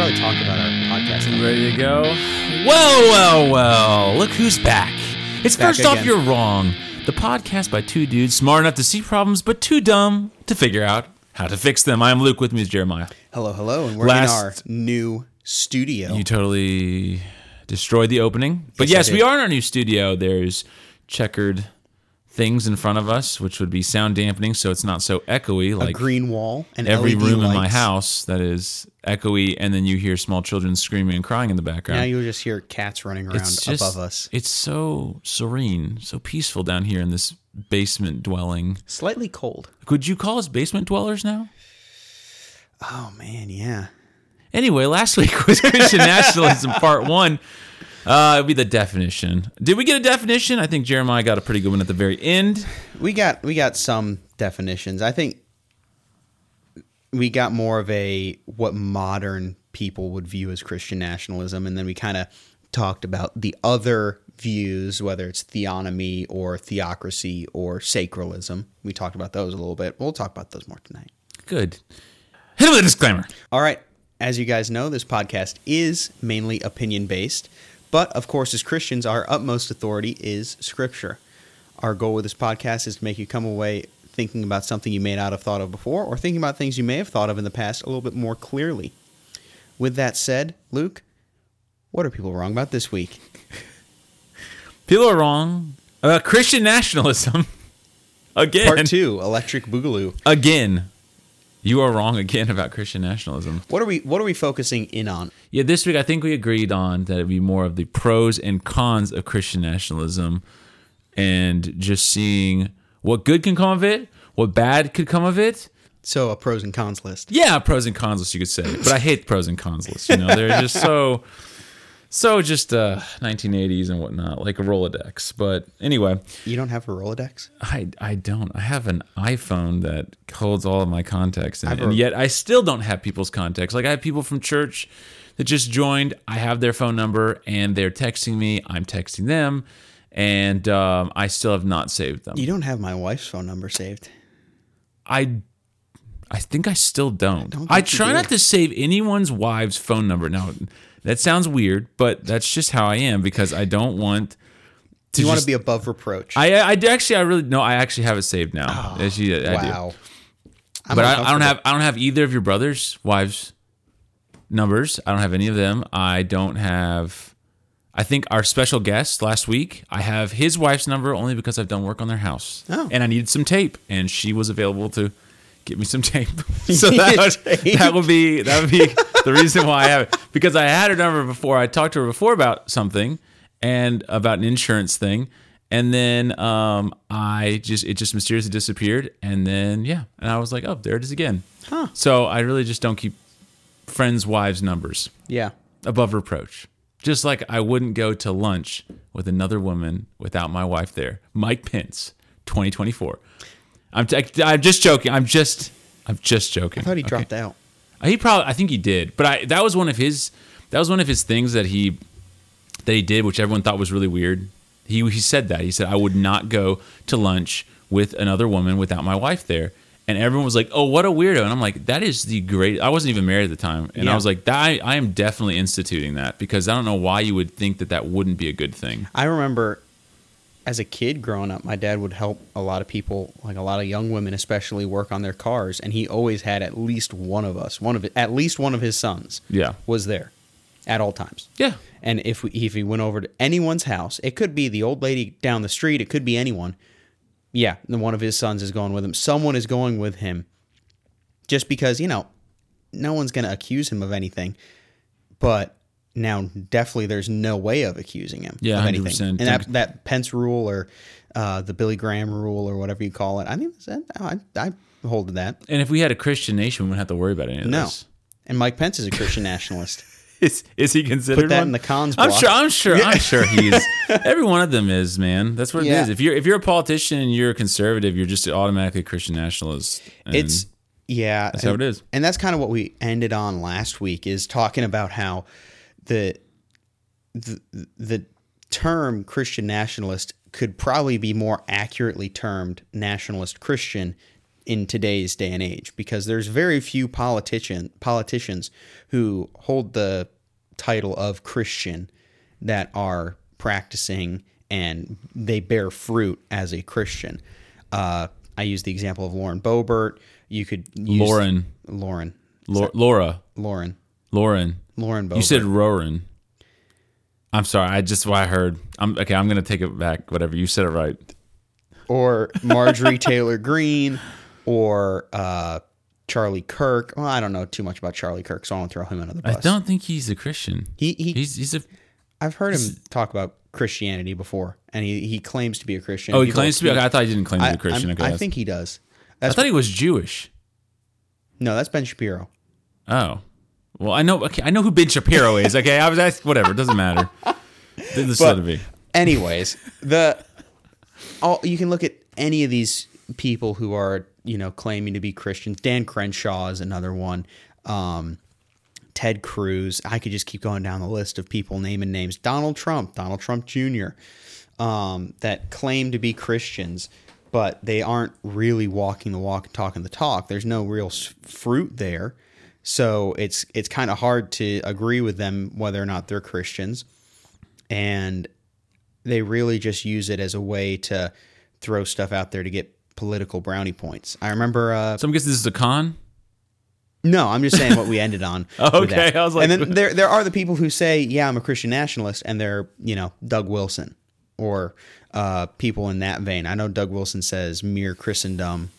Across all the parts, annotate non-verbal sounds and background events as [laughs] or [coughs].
probably talk about our podcast. now. Ready to go? Well, well, well. Look who's back. It's Back First Off. You're Wrong, the podcast by two dudes smart enough to see problems, but too dumb to figure out how to fix them. I'm Luke, with me is Jeremiah. Hello, hello, and we're Last- in our new studio. You totally destroyed the opening. But Yes, yes, we are in our new studio. There's checkered things in front of us, which would be sound dampening so it's not so echoey a like green wall and every LED room in my house that is echoey, and then you hear small children screaming and crying in the background. Now you'll just hear cats running around just, above us. It's so serene, so peaceful down here in this basement dwelling. Slightly cold. Could you call us basement dwellers now? Oh man, yeah. Anyway, last week [laughs] was Christian nationalism part one. Uh, it'd be the definition. Did we get a definition? I think Jeremiah got a pretty good one at the very end. We got we got some definitions. I think we got more of a what modern people would view as Christian nationalism, and then we kind of talked about the other views, whether it's theonomy or theocracy or sacralism. We talked about those a little bit. We'll talk about those more tonight. Good. Hit with a disclaimer. All right. As you guys know, this podcast is mainly opinion based, but of course, as Christians, our utmost authority is Scripture. Our goal with this podcast is to make you come away thinking about something you may not have thought of before, or thinking about things you may have thought of in the past a little bit more clearly. With that said, Luke, what are people wrong about this week? [laughs] People are wrong about Christian nationalism. [laughs] Again. Part two, Electric Boogaloo. Again. You are wrong again about Christian nationalism. What are we What are we focusing in on? Yeah, this week I think we agreed on that it'd be more of the pros and cons of Christian nationalism and just seeing what good can come of it, what bad could come of it. So, a pros and cons list. Yeah, pros and cons list you could say. But I hate pros and cons lists, you know. They're just so [laughs] so just uh 1980s and whatnot, like a Rolodex. But anyway, You don't have a Rolodex? I I don't. I have an iPhone that holds all of my contacts in and yet I still don't have people's contacts. Like I have people from church that just joined. I have their phone number, and they're texting me. I'm texting them, and um, I still have not saved them. You don't have my wife's phone number saved. I I think I still don't. don't I try do. not to save anyone's wife's phone number. Now that sounds weird, but that's just how I am because I don't want to You want to be above reproach. I I do actually I really no I actually have it saved now. Ah, actually, I do. wow. I'm but I, I don't have I don't have either of your brothers' wives' numbers. I don't have any of them. I don't have. I think our special guest last week. I have his wife's number only because I've done work on their house, Oh. and I needed some tape, and she was available to get me some tape. [laughs] so that would, that would be that would be the reason why I have it because I had her number before. I talked to her before about something and about an insurance thing. And then um, I just it just mysteriously disappeared, and then yeah, and I was like, oh, there it is again. Huh. So I really just don't keep friends' wives' numbers Yeah. above reproach. Just like I wouldn't go to lunch with another woman without my wife there. Mike Pence, 2024. I'm, t- I'm just joking. I'm just I'm just joking. I thought he okay? dropped out. Uh, he probably I think he did, but I that was one of his that was one of his things that he that he did, which everyone thought was really weird. He he said that he said I would not go to lunch with another woman without my wife there, and everyone was like, "Oh, what a weirdo!" And I'm like, "That is the great." I wasn't even married at the time, and Yeah. I was like, that, I, "I am definitely instituting that because I don't know why you would think that that wouldn't be a good thing." I remember as a kid growing up, my dad would help a lot of people, like a lot of young women especially, work on their cars, and he always had at least one of us, one of at least one of his sons, Yeah, was there at all times. yeah, And if we, if he went over to anyone's house, it could be the old lady down the street, it could be anyone. Yeah, then one of his sons is going with him. Someone is going with him, just because you know, no one's going to accuse him of anything. But now, definitely, there's no way of accusing him Yeah, of anything. 100%. And that that Pence rule or uh, the Billy Graham rule or whatever you call it, I think I, I hold to that. and if we had a Christian nation, we wouldn't have to worry about any of this. No. this. And Mike Pence is a Christian nationalist. [laughs] Is is he considered Put that one? in the cons I'm sure. I'm sure. I'm sure he's. [laughs] Every one of them is man. That's what it Yeah. is. If you're if you're a politician and you're a conservative, you're just automatically a Christian nationalist. It's yeah, that's how it is. and that's kind of what we ended on last week is talking about how the the, the term Christian nationalist could probably be more accurately termed nationalist Christian in today's day and age because there's very few politician politicians who hold the title of Christian that are practicing and they bear fruit as a Christian. Uh, I use the example of Lauren Boebert. You could use Lauren. Lauren, Lau- Laura. Lauren, Lauren. Lauren Boebert. You said Roran. I'm sorry. I just what I heard. I'm okay. I'm gonna take it back. Whatever you said it right. or Marjorie Taylor Greene, or uh, Charlie Kirk. Well, I don't know too much about Charlie Kirk, so I won't throw him under the bus. I don't think he's a Christian. He, he He's he's a. I've heard him talk about Christianity before, and he, he claims to be a Christian. Oh, he People claims to be. Okay, I thought he didn't claim to be a Christian. I'm- Okay, I think he does. I That's thought he was Jewish. no, that's Ben Shapiro. Oh, well, I know. Okay, I know who Ben Shapiro is. Okay, I was asked. Whatever, it doesn't matter. This it be. Anyways, the all you can look at any of these people who are you know claiming to be Christians. Dan Crenshaw is another one. Um, Ted Cruz. I could just keep going down the list of people naming names. Donald Trump, Donald Trump Jr. Um, that claim to be Christians, but they aren't really walking the walk and talking the talk. There's no real fruit there, so it's it's kind of hard to agree with them whether or not they're Christians, and they really just use it as a way to throw stuff out there to get political brownie points. I remember. Uh, So I'm guessing this is a con. no, I'm just saying what we ended on. [laughs] Okay. I was like- and then there there are the people who say, "Yeah, I'm a Christian nationalist," and they're you know Doug Wilson or uh, people in that vein. I know Doug Wilson says mere Christendom.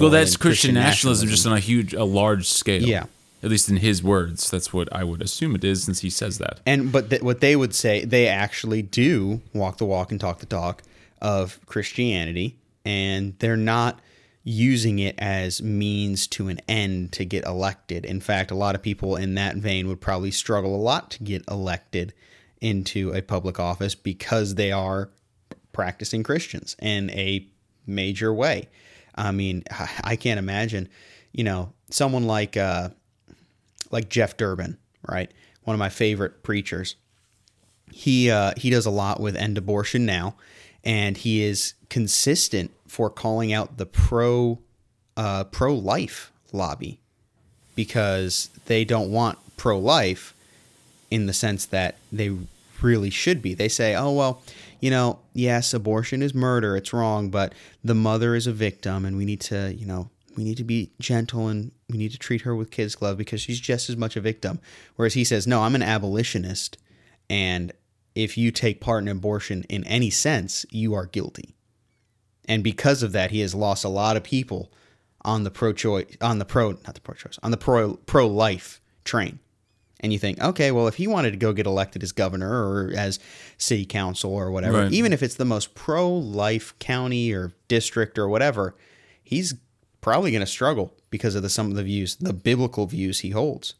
Well, that's than Christian nationalism, just on a huge, a large scale. Yeah. At least in his words, that's what I would assume it is, since he says that. And but th- what they would say, they actually do walk the walk and talk the talk of Christianity, and they're not using it as means to an end to get elected. In fact, a lot of people in that vein would probably struggle a lot to get elected into a public office because they are practicing Christians in a major way. I mean, I- can't imagine, you know, someone like uh, like Jeff Durbin, right? One of my favorite preachers. He uh, he does a lot with end abortion now, and he is consistent for calling out the pro uh, pro life lobby because they don't want pro life in the sense that they really should be. They say, oh, well, you know, yes, abortion is murder, it's wrong, but the mother is a victim and we need to, you know, we need to be gentle and we need to treat her with kids' glove because she's just as much a victim. Whereas he says, no, I'm an abolitionist and if you take part in abortion in any sense, you are guilty. And because of that, he has lost a lot of people on the pro choice on the pro not the pro choice on the pro pro life train. And you think, okay, well, if he wanted to go get elected as governor or as city council or whatever, Right. even if it's the most pro life county or district or whatever, he's probably going to struggle because of the some of the views, the biblical views he holds.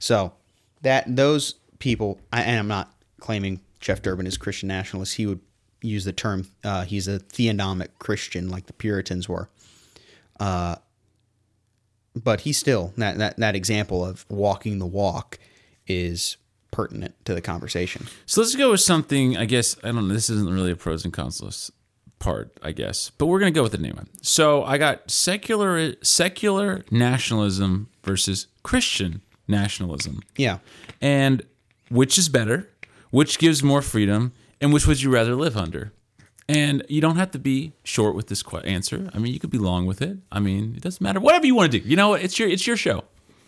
So that those people, I, and I'm not claiming Jeff Durbin is Christian nationalist. He would use the term uh, he's a theonomic Christian, like the Puritans were. Uh, but he still that, that that example of walking the walk is pertinent to the conversation. So let's go with something. I guess I don't know. This isn't really a pros and cons list part, I guess, but we're gonna go with the name. So I got secular secular nationalism versus Christian nationalism, Yeah. and which is better? Which gives more freedom? And which would you rather live under? And you don't have to be short with this answer. I mean, you could be long with it. I mean, it doesn't matter. Whatever you want to do. You know, what? it's your it's your show.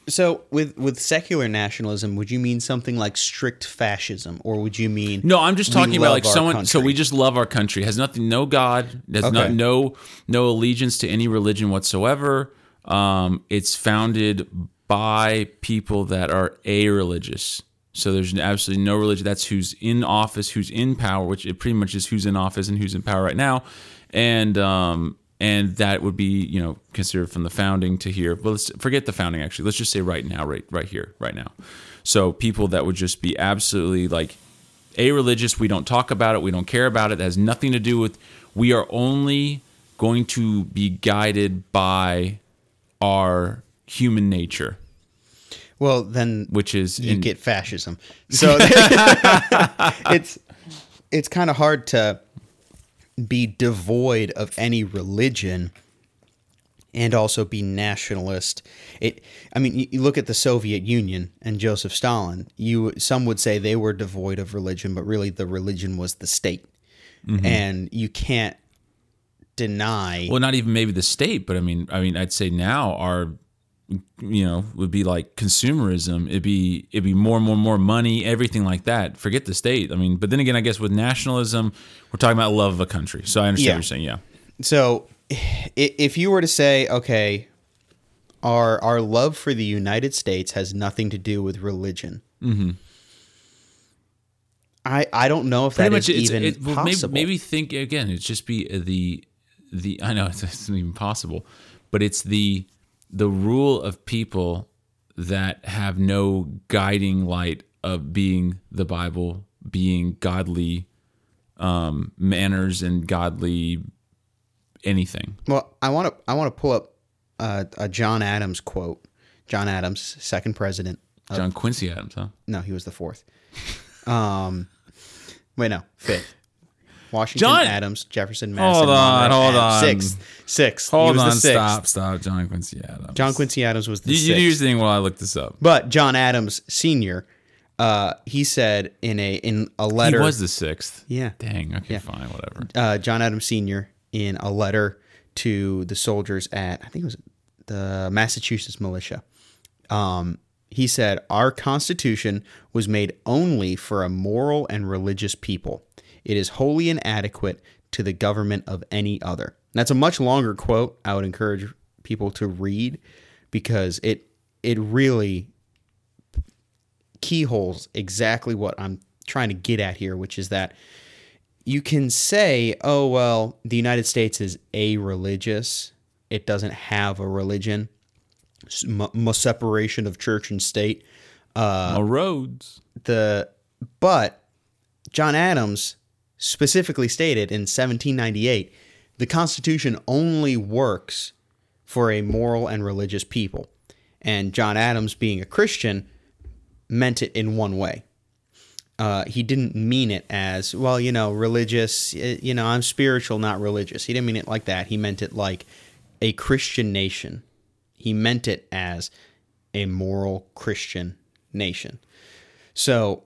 So with with secular nationalism, would you mean something like strict fascism, or would you mean No, I'm just talking about like someone. So we just love our country. It has nothing, no God. Not Okay. no no allegiance to any religion whatsoever. Um, it's founded by people that are a religious. So there's absolutely no religion. That's who's in office, who's in power, which it pretty much is who's in office and who's in power right now, and um, and that would be you know considered from the founding to here. Well, let's forget the founding. Actually, let's just say right now, right right here, right now. So people that would just be absolutely like a religious we don't talk about it we don't care about it that has nothing to do with we are only going to be guided by our human nature well, then which is you in, get fascism. [laughs] So [laughs] it's it's kind of hard to be devoid of any religion and also be nationalist. It, I mean, you, look at the Soviet Union and Joseph Stalin. You some would say they were devoid of religion, but really the religion was the state, mm-hmm. and you can't deny. Well, not even maybe the state, but I mean, I mean, I'd say now our, you know, would be like consumerism. It'd be it'd be more and more and more money, everything like that. Forget the state. I mean, but then again, I guess with nationalism, we're talking about love of a country. So I understand Yeah. what you're saying. Yeah. So, if you were to say, okay, our our love for the United States has nothing to do with religion. Mm-hmm. I I don't know if that is even it, well, maybe, possible. maybe think again. It's just be the the. I know it's, [laughs] it's not even possible, but it's the the rule of people that have no guiding light of being the Bible, being godly um, manners and godly anything. Well, I want to I want to pull up uh, a John Adams quote. John Adams, second president. John Quincy Adams, huh? No, he was the fourth. Um, wait, no, fifth. Washington, John- Adams, Jefferson, Madison, Hold on, Monroe, hold Adams. on. Sixth, sixth. he Hold was on, the sixth. stop, stop. John Quincy Adams. John Quincy Adams was the You, sixth. you do your thing while I look this up. But John Adams Senior, uh, he said in a in a He letter. was the sixth. Yeah. Dang. Okay, fine, whatever. uh, John Adams Senior in a letter to the soldiers at I think it was the Massachusetts militia. Um, he said, "Our Constitution was made only for a moral and religious people. It is wholly inadequate to the government of any other." And that's a much longer quote. I would encourage people to read because it it really keyholes exactly what I'm trying to get at here, which is that you can say, oh, well, the United States is a religious, it doesn't have a religion, m- separation of church and state. Uh, roads. The but John Adams specifically stated in 1798 the Constitution only works for a moral and religious people. And John Adams, being a Christian, meant it in one way. Uh, he didn't mean it as, well, you know, religious, eh, you know, I'm spiritual, not religious. He didn't mean it like that. He meant it like a Christian nation. He meant it as a moral Christian nation. So,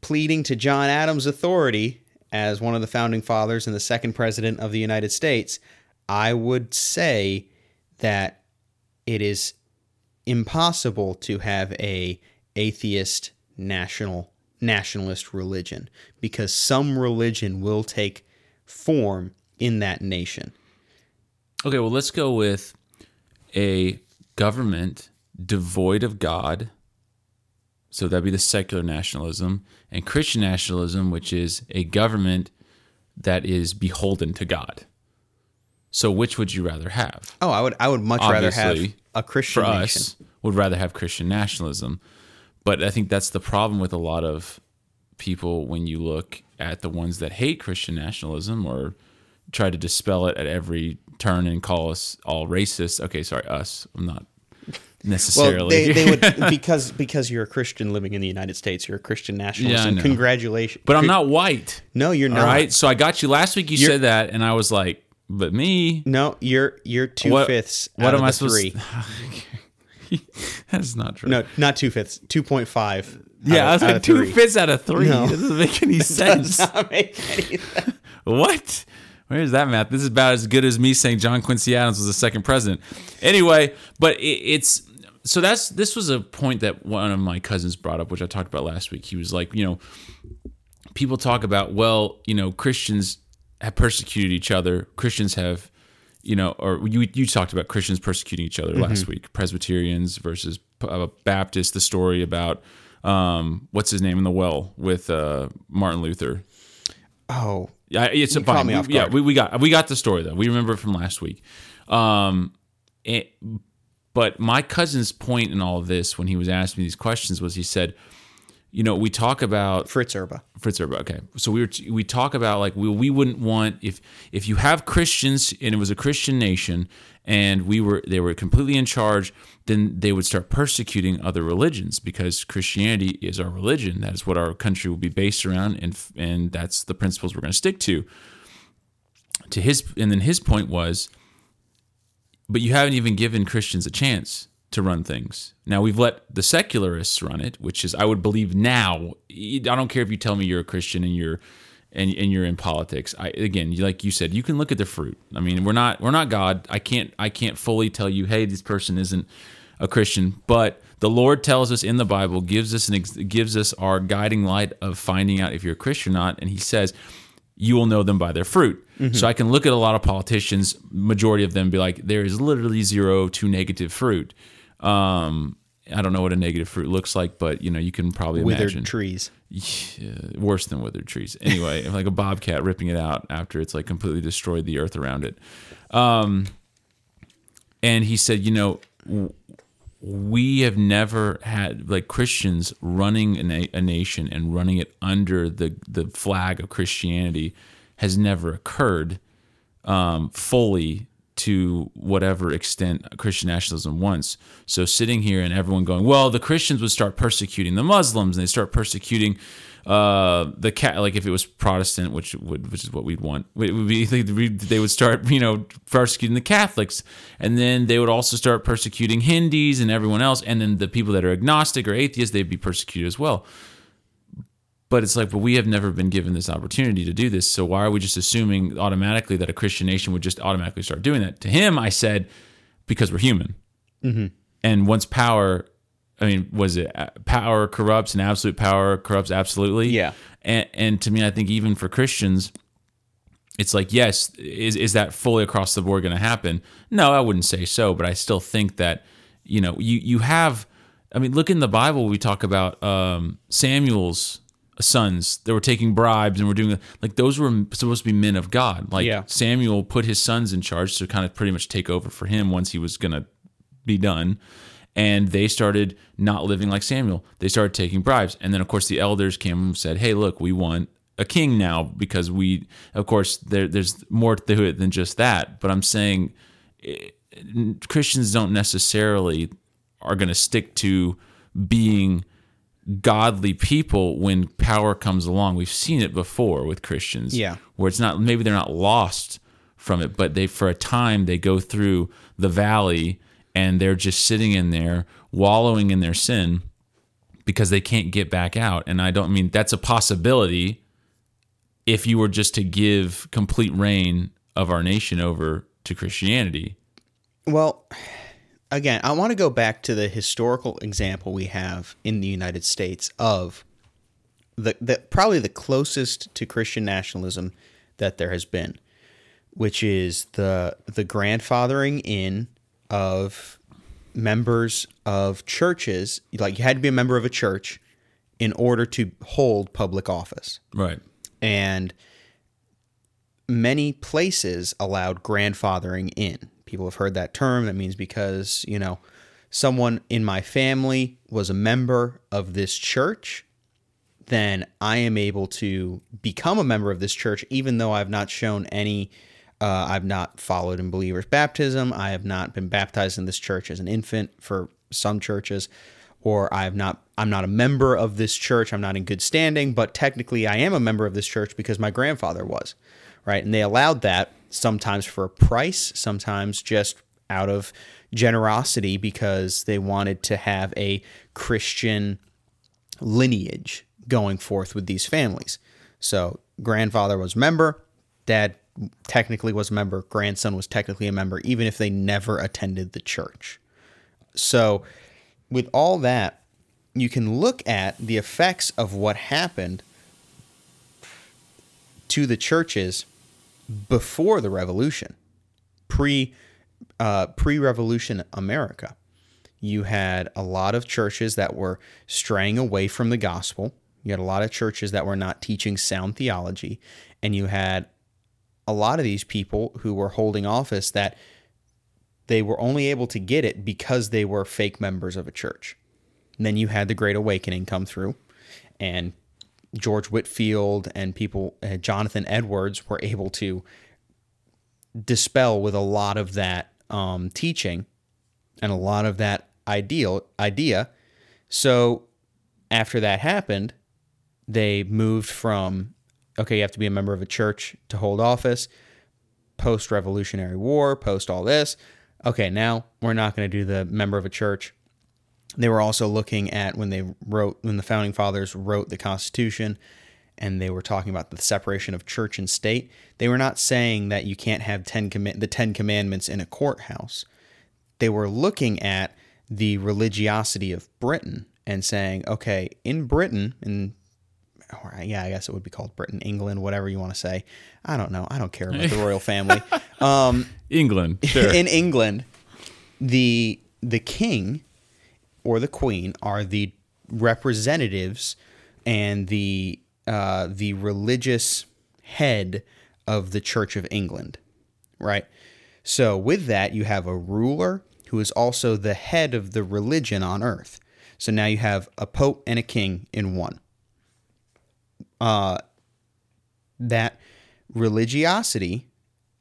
pleading to John Adams' authority as one of the founding fathers and the second president of the United States, I would say that it is impossible to have a atheist national nationalist religion because some religion will take form in that nation. Okay, well, let's go with a government devoid of God. So that'd be the secular nationalism, and Christian nationalism, which is a government that is beholden to God. So, which would you rather have? Oh, I would I would much rather have a Christian For nation. us, would rather have Christian nationalism. But I think that's the problem with a lot of people when you look at the ones that hate Christian nationalism or try to dispel it at every turn and call us all racist. Okay, sorry, us. I'm not [laughs] Well, necessarily. they, they would [laughs] because because you're a Christian living in the United States, you're a Christian nationalist. Yeah, and congratulations. but I'm not white. No, you're not. right. So I got you last week. You You're- said that, and I was like, but me. No, you're you're two What- fifths. What out am of I supposed? three. [laughs] that is not true. No, not two fifths. Two point five. Yeah, I was like two fifths out of three. No. [laughs] That doesn't make any [laughs] sense. Does not make any sense. What? Where's that math? This is about as good as me saying John Quincy Adams was the second president. Anyway, but it, it's so that's this was a point that one of my cousins brought up, which I talked about last week. He was like, you know, people talk about, well, you know, Christians have persecuted each other. Christians have, you know, or you you talked about Christians persecuting each other last week. Presbyterians versus uh, Baptists. The story about um, what's his name in the well with uh, Martin Luther. Oh, Yeah, it's a fine. me We- yeah, we, we got we got the story though. We remember it from last week. Um, it, but my cousin's point in all of this, when he was asking me these questions, was he said, you know, we talk about Fritz Erbe. Fritz Erbe. Okay, so we were we talk about like we we wouldn't want if if you have Christians and it was a Christian nation and we were they were completely in charge, then they would start persecuting other religions because Christianity is our religion. That is what our country will be based around, and and that's the principles we're going to stick to. to his and then his point was but you haven't even given Christians a chance to run things. Now we've let the secularists run it, which is I would believe now. I don't care if you tell me you're a Christian and you're and, and you're in politics. I again, like you said, you can look at the fruit. I mean, we're not we're not God. I can't I can't fully tell you, hey, this person isn't a Christian, but the Lord tells us in the Bible, gives us an gives us our guiding light of finding out if you're a Christian or not, and He says you will know them by their fruit. Mm-hmm. So I can look at a lot of politicians, majority of them be like, there is literally zero to negative fruit. Um, I don't know what a negative fruit looks like, but you know you can probably withered imagine trees. Yeah, worse than withered trees. Anyway, [laughs] like a bobcat ripping it out after it's like completely destroyed the earth around it. Um, and he said, you know, we have never had like Christians running a, a nation and running it under the the flag of Christianity has never occurred um, fully to whatever extent Christian nationalism wants. So sitting here and everyone going, well, the Christians would start persecuting the Muslims and they start persecuting uh, the cat. Like if it was Protestant, which would which is what we'd want, it would be [laughs] they would start you know persecuting the Catholics, and then they would also start persecuting Hindus and everyone else, and then the people that are agnostic or atheists they'd be persecuted as well. But it's like, but we have never been given this opportunity to do this. So why are we just assuming automatically that a Christian nation would just automatically start doing that? To him, I said, because we're human. Mm-hmm. And once power, I mean, was it uh, power corrupts and absolute power corrupts absolutely? Yeah. And, and to me, I think even for Christians, it's like, yes, is, is that fully across the board going to happen? No, I wouldn't say so, but I still think that, you know, you, you have, I mean, look in the Bible, we talk about um, Samuel's sons that were taking bribes and were doing like those were supposed to be men of God. Like yeah. Samuel put his sons in charge to kind of pretty much take over for him once he was going to be done. And they started not living like Samuel. They started taking bribes. And then, of course, the elders came and said, Hey, look, we want a king now because we, of course, there, there's more to it than just that. But I'm saying it, eh, Christians don't necessarily are going to stick to being godly people when power comes along. We've seen it before with Christians. Yeah. Where it's not maybe they're not lost from it, but they for a time they go through the valley and they're just sitting in there wallowing in their sin because they can't get back out. And I don't mean that's a possibility if you were just to give complete reign of our nation over to Christianity. Well, again, I want to go back to the historical example we have in the United States of the, the probably the closest to Christian nationalism that there has been, which is the the grandfathering in of members of churches. Like you had to be a member of a church in order to hold public office. Right. And many places allowed grandfathering in people have heard that term. That means because, you know, someone in my family was a member of this church, then I am able to become a member of this church, even though I've not shown any, uh, I've not followed in believers' baptism. I have not been baptized in this church as an infant for some churches, or I have not, I'm not a member of this church. I'm not in good standing, but technically I am a member of this church because my grandfather was, right? And they allowed that sometimes for a price, sometimes just out of generosity because they wanted to have a Christian lineage going forth with these families. So, grandfather was a member, dad technically was a member, grandson was technically a member, even if they never attended the church. So, with all that, you can look at the effects of what happened to the churches before the revolution, pre uh, pre revolution America. You had a lot of churches that were straying away from the gospel. You had a lot of churches that were not teaching sound theology. And you had a lot of these people who were holding office that they were only able to get it because they were fake members of a church. And then you had the Great Awakening come through, and George Whitefield and people, uh, Jonathan Edwards, were able to dispel with a lot of that um, teaching and a lot of that ideal idea. So after that happened, they moved from okay, you have to be a member of a church to hold office. post Revolutionary War, post all this. Okay, now we're not going to do the member of a church. They were also looking at when they wrote, when the founding fathers wrote the Constitution, and they were talking about the separation of church and state. They were not saying that you can't have ten comm- the Ten Commandments in a courthouse. They were looking at the religiosity of Britain and saying, okay, in Britain, in or yeah, I guess it would be called Britain, England, whatever you want to say. I don't know. I don't care about the royal [laughs] family. Um, England, sure. [laughs] in England, the the king or the queen are the representatives and the uh, the religious head of the Church of England, right? So with that, you have a ruler who is also the head of the religion on earth. So now you have a pope and a king in one. Uh, that religiosity,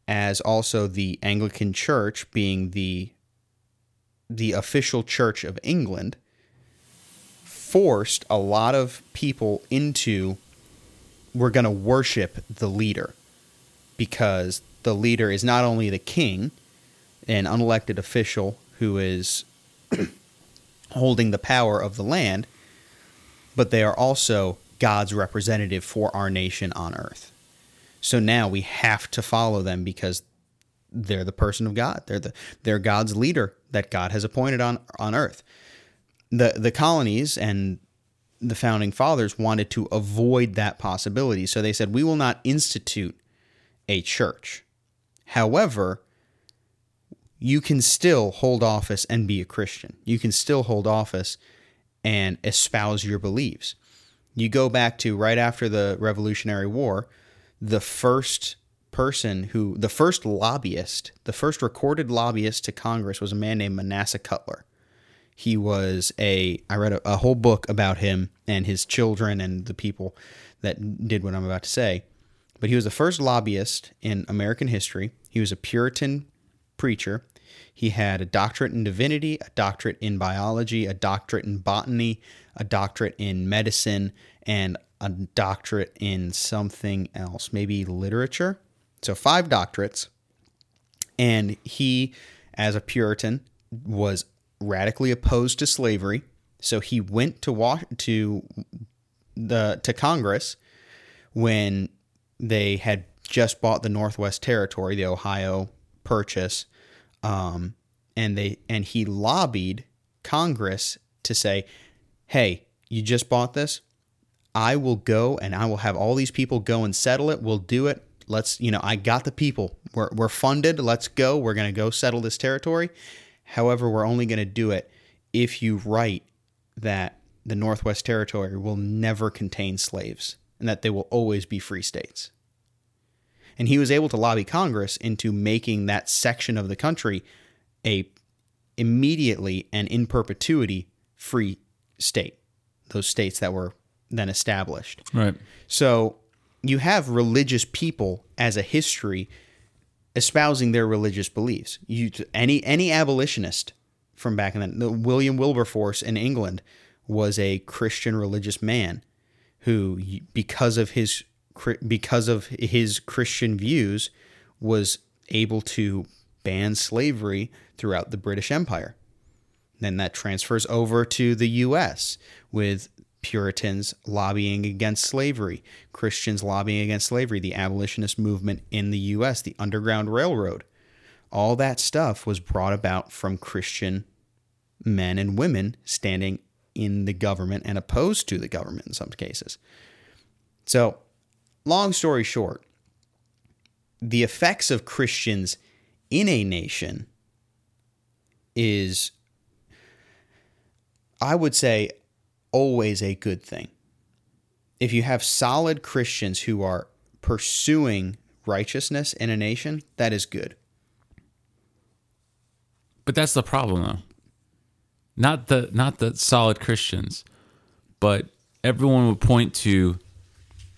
as also the Anglican Church being the the official church of England, forced a lot of people into we're going to worship the leader because the leader is not only the king, an unelected official who is [coughs] holding the power of the land, but they are also God's representative for our nation on earth. So now we have to follow them because they're the person of God. They're the they're God's leader that God has appointed on on earth. The the colonies and the founding fathers wanted to avoid that possibility. So they said we will not institute a church. However, you can still hold office and be a Christian. You can still hold office and espouse your beliefs. You go back to right after the Revolutionary War, the first person who, the first lobbyist, the first recorded lobbyist to Congress was a man named Manasseh Cutler. He was a, I read a, a whole book about him and his children and the people that did what I'm about to say. But he was the first lobbyist in American history. He was a Puritan preacher. He had a doctorate in divinity, a doctorate in biology, a doctorate in botany, a doctorate in medicine, and a doctorate in something else, maybe literature. So, five doctorates. And he, as a Puritan, was radically opposed to slavery. So he went to wa- to the to Congress when they had just bought the Northwest Territory, the Ohio Purchase, um, and they and he lobbied Congress to say, "Hey, you just bought this. I will go and I will have all these people go and settle it. We'll do it. Let's, you know, I got the people. We're we're funded. Let's go. We're going to go settle this territory. However, we're only going to do it if you write that the Northwest Territory will never contain slaves and that they will always be free states." And he was able to lobby Congress into making that section of the country a immediately and in perpetuity free state. Those states that were then established. Right. So you have religious people as a history espousing their religious beliefs. You any any abolitionist from back in then, the William Wilberforce in England was a Christian religious man who, because of his because of his Christian views, was able to ban slavery throughout the British Empire. Then that transfers over to the U.S. with Puritans lobbying against slavery, Christians lobbying against slavery, the abolitionist movement in the U.S., the Underground Railroad. All that stuff was brought about from Christian men and women standing in the government and opposed to the government in some cases. So long story short, the effects of Christians in a nation is, I would say, always a good thing. If you have solid Christians who are pursuing righteousness in a nation, that is good. But that's the problem though. Not the not the solid Christians, but everyone would point to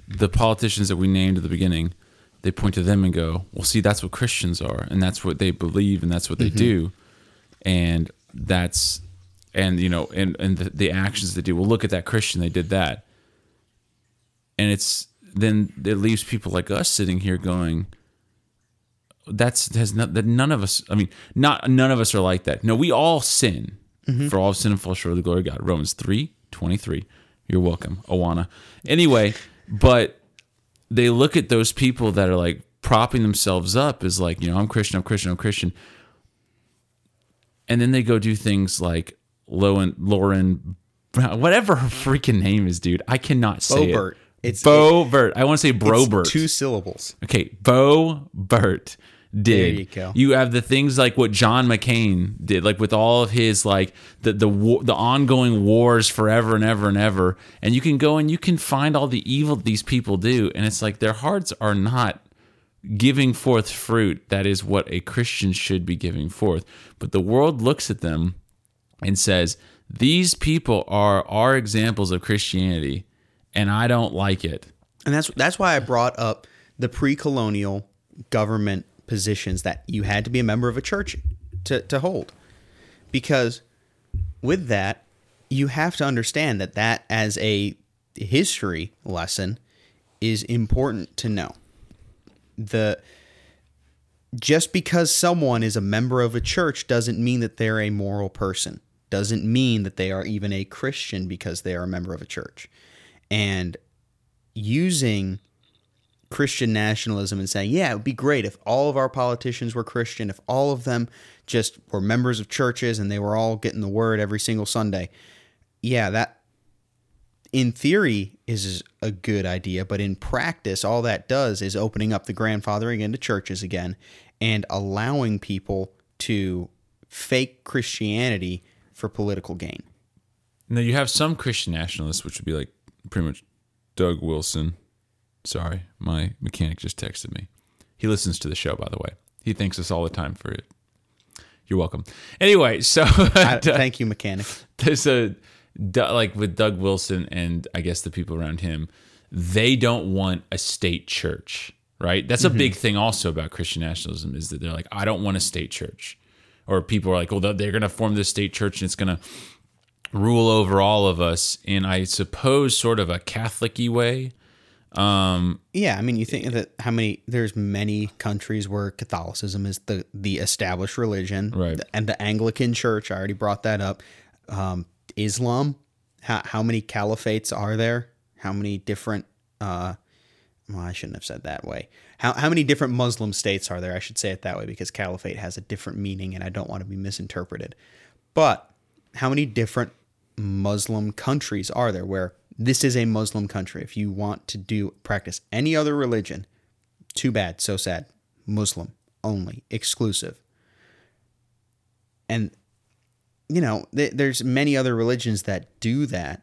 the politicians that we named at the beginning, they point to them and go, "Well, see, that's what Christians are, and that's what they believe, and that's what they mm-hmm. do, and that's, and you know, and and the, the actions they do. Well, look at that Christian; they did that, and it's then it leaves people like us sitting here going, that's has not that none of us. I mean, not none of us are like that. No, we all sin. Mm-hmm. For all of sin and fall short of the glory of God. Romans three twenty three. You're welcome, Awana. Anyway, but they look at those people that are like propping themselves up as like, you know, I'm Christian, I'm Christian, I'm Christian. And then they go do things like Lauren, Lauren, [laughs] whatever her freaking name is, dude. I cannot say Bobert. it. It's- Bobert. I want to say It's Brobert. two syllables. Okay, Bo Burt did. you go. You have the things like what John McCain did, like with all of his like the the war, the ongoing wars forever and ever and ever, and you can go and you can find all the evil these people do, and it's like their hearts are not giving forth fruit. That is what a Christian should be giving forth. But the world looks at them and says, "These people are our examples of Christianity, and I don't like it." And that's that's why I brought up the pre-colonial government positions that you had to be a member of a church to, to hold. Because with that, you have to understand that that as a history lesson is important to know. The just because someone is a member of a church doesn't mean that they're a moral person. Doesn't mean that they are even a Christian because they are a member of a church. And using Christian nationalism and saying, yeah, it would be great if all of our politicians were Christian, if all of them just were members of churches and they were all getting the word every single Sunday. Yeah, that in theory is a good idea, but in practice, all that does is opening up the grandfathering into churches again and allowing people to fake Christianity for political gain. Now you have some Christian nationalists, which would be like pretty much Doug Wilson. Sorry, my mechanic just texted me. He listens to the show, by the way. He thanks us all the time for it. You're welcome. Anyway, so [laughs] I, uh, thank you, mechanic. there's a like with Doug Wilson and I guess the people around him, they don't want a state church, right? That's a mm-hmm. big thing also about Christian nationalism is that they're like, I don't want a state church, or people are like, well, they're going to form this state church and it's going to rule over all of us in, I suppose, sort of a Catholic-y way. Yeah, I mean, you think that how many there's many countries where Catholicism is the the established religion, Right. And the Anglican Church, I already brought that up. Um, Islam, how how many caliphates are there? How many different? Uh, well, I shouldn't have said that way. How how many different Muslim states are there? I should say it that way because caliphate has a different meaning, and I don't want to be misinterpreted. But how many different Muslim countries are there where this is a Muslim country? If you want to do practice any other religion, too bad, so sad. Muslim only, exclusive. And you know, th- there's many other religions that do that.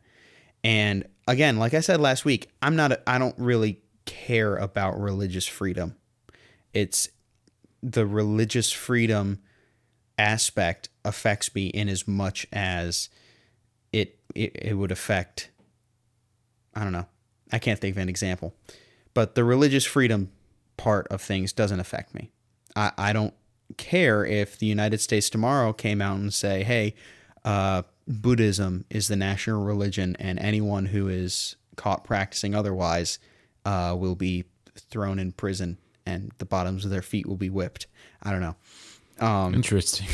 And again, like I said last week, I'm not a, I don't really care about religious freedom. It's the religious freedom aspect affects me in as much as it, it it would affect I don't know. I can't think of an example. But the religious freedom part of things doesn't affect me. I, I don't care if the United States tomorrow came out and say, hey, uh, Buddhism is the national religion, and anyone who is caught practicing otherwise uh, will be thrown in prison and the bottoms of their feet will be whipped. I don't know. Um, Interesting.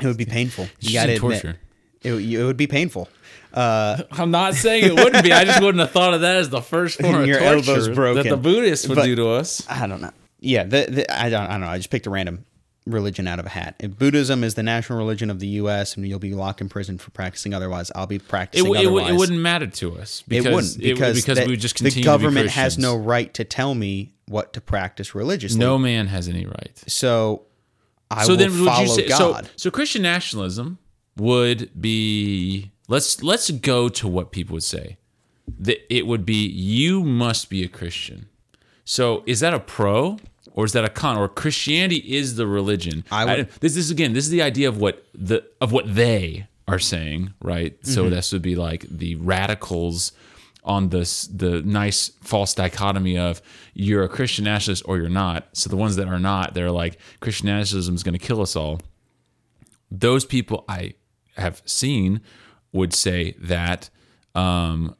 it would be painful. You got to admit, torture. it, it would be painful. Uh, [laughs] I'm not saying it wouldn't be. I just wouldn't have thought of that as the first form of [laughs] Your torture that the Buddhists would But- do to us. I don't know. Yeah, the, the, I don't. I don't know. I just picked a random religion out of a hat. If Buddhism is the national religion of the U.S. and you'll be locked in prison for practicing otherwise, I'll be practicing it, otherwise. it wouldn't matter to us It wouldn't because because the, we would just the government has no right to tell me what to practice religiously. No man has any right. So I so will then would follow you say God. so? So Christian nationalism would be let's let's go to what people would say. That it would be you must be a Christian. So is that a pro or is that a con? Or Christianity is the religion? I would- this is again. This is the idea of what the of what they are saying, right? Mm-hmm. So this would be like the radicals on this the nice false dichotomy of you're a Christian nationalist or you're not. So the ones that are not, they're like Christian nationalism is going to kill us all. Those people I have seen would say that um,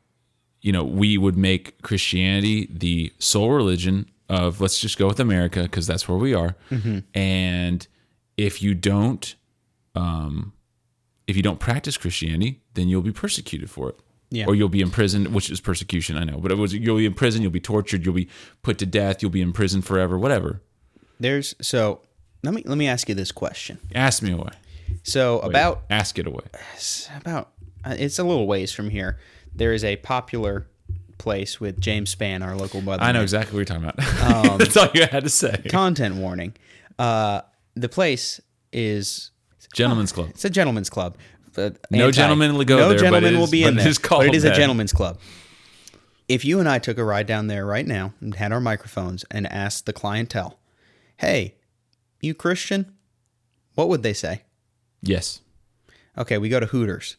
you know we would make Christianity the sole religion of let's just go with America because that's where we are. Mm-hmm. And if you don't, um, if you don't practice Christianity, then you'll be persecuted for it. Yeah. Or you'll be imprisoned, which is persecution, I know. But it was you'll be in prison, you'll be tortured, you'll be put to death, you'll be in prison forever, whatever. There's so let me let me ask you this question. Ask me away. So about ask it away. [sighs] about uh, it's a little ways from here. There is a popular place with James Spann, our local brother. I know exactly what you're talking about. [laughs] That's all you had to say. Content warning. Uh, the place is Gentlemen's Club. it's a gentleman's club. but No gentleman will go no there, but gentleman it will is- be in it there. is but it is a gentleman's club. If you and I took a ride down there right now and had our microphones and asked the clientele, "Hey, you Christian?" What would they say? Yes. Okay, we go to Hooters.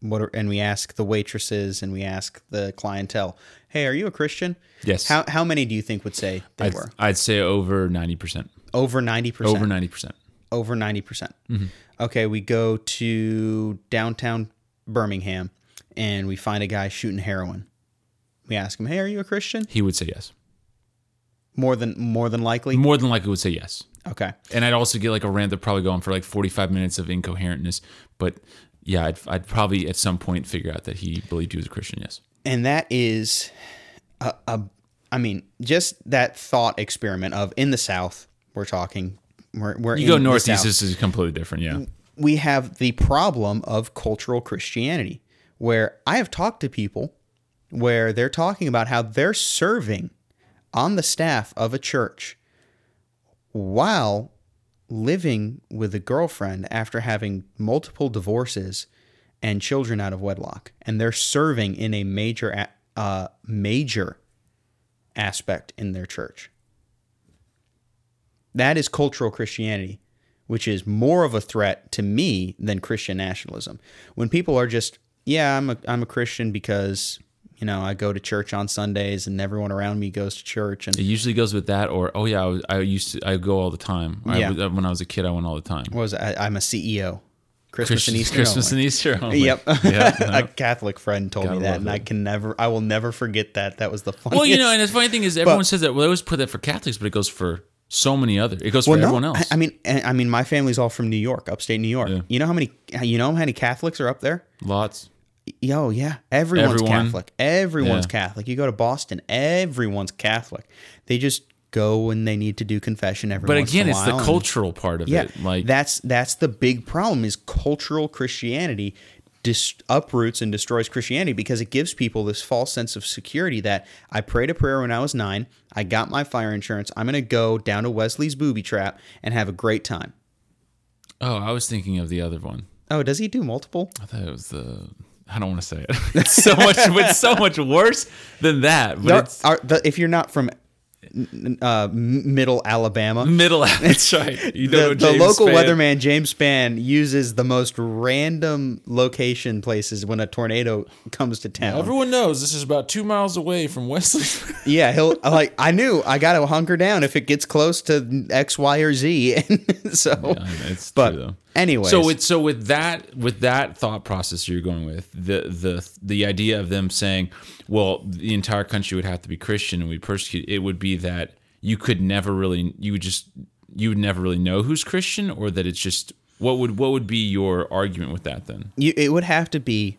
What are, and we ask the waitresses and we ask the clientele, "Hey, are you a Christian?" Yes. How how many do you think would say they I'd, were? I'd say over 90%. Over ninety percent. Over 90%. Over ninety percent. Mm-hmm. Okay, we go to downtown Birmingham and we find a guy shooting heroin. We ask him, "Hey, are you a Christian?" He would say yes. More than more than likely. More than likely would say yes. Okay. And I'd also get like a rant that probably go on for like 45 minutes of incoherentness. But yeah, I'd, I'd probably at some point figure out that he believed he was a Christian. Yes. and that is a, a I mean, just that thought experiment of in the South, we're talking. We're, we're You go northeast, this is completely different. Yeah. we have the problem of cultural Christianity, where I have talked to people where they're talking about how they're serving on the staff of a church while living with a girlfriend after having multiple divorces and children out of wedlock, and they're serving in a major uh, major aspect in their church. That is cultural Christianity, which is more of a threat to me than Christian nationalism. When people are just, yeah, I'm a I'm a Christian because you know I go to church on Sundays and everyone around me goes to church and It usually goes with that, or oh yeah, I, was, I used to I go all the time. Yeah. was- uh, when I was a kid, I went all the time. what was it? I, I'm a CEO. Christmas and Easter. Christmas only. and Easter. [laughs] Only. Yep. Yeah. [laughs] a Catholic friend told Gotta me that, and I can never, I will never forget that. That was the funniest. Well, you know, and the funny thing is, everyone says that. Well, they always put that for Catholics, but it goes for so many other. It goes for no, everyone else. I, I mean, I I mean, my family's all from New York, upstate New York. Yeah. You know how many, you know how many Catholics are up there? Lots. Yo, yeah, everyone's Everyone? Catholic. Everyone's Yeah. Catholic. You go to Boston, everyone's Catholic. They just go when they need to do confession every But again, it's the cultural part of Yeah, it. Like that's that's the big problem is cultural Christianity dis- uproots and destroys Christianity because it gives people this false sense of security that I prayed a prayer when I was nine, I got my fire insurance, I'm gonna go down to Wesley's booby trap and have a great time. oh, I was thinking of the other one. Oh, does he do multiple? I thought it was the. I don't want to say it. It's so much. it's so much worse than that. But There it's are- the- if you're not from uh, m- middle Alabama, middle. [laughs] That's right. You know the, the local Spann. weatherman James Spann uses the most random location places when a tornado comes to town. Everyone knows this is about two miles away from Wesley. [laughs] Yeah, he'll like. I knew I got to hunker down if it gets close to X, Y, or Z. And [laughs] so, it's but true though. Anyway, So with so with that with that thought process you're going with the the the idea of them saying, well, the entire country would have to be Christian and we persecute. It would be that you could never really you would just you would never really know who's Christian, or that it's just what would what would be your argument with that then? you, it would have to be.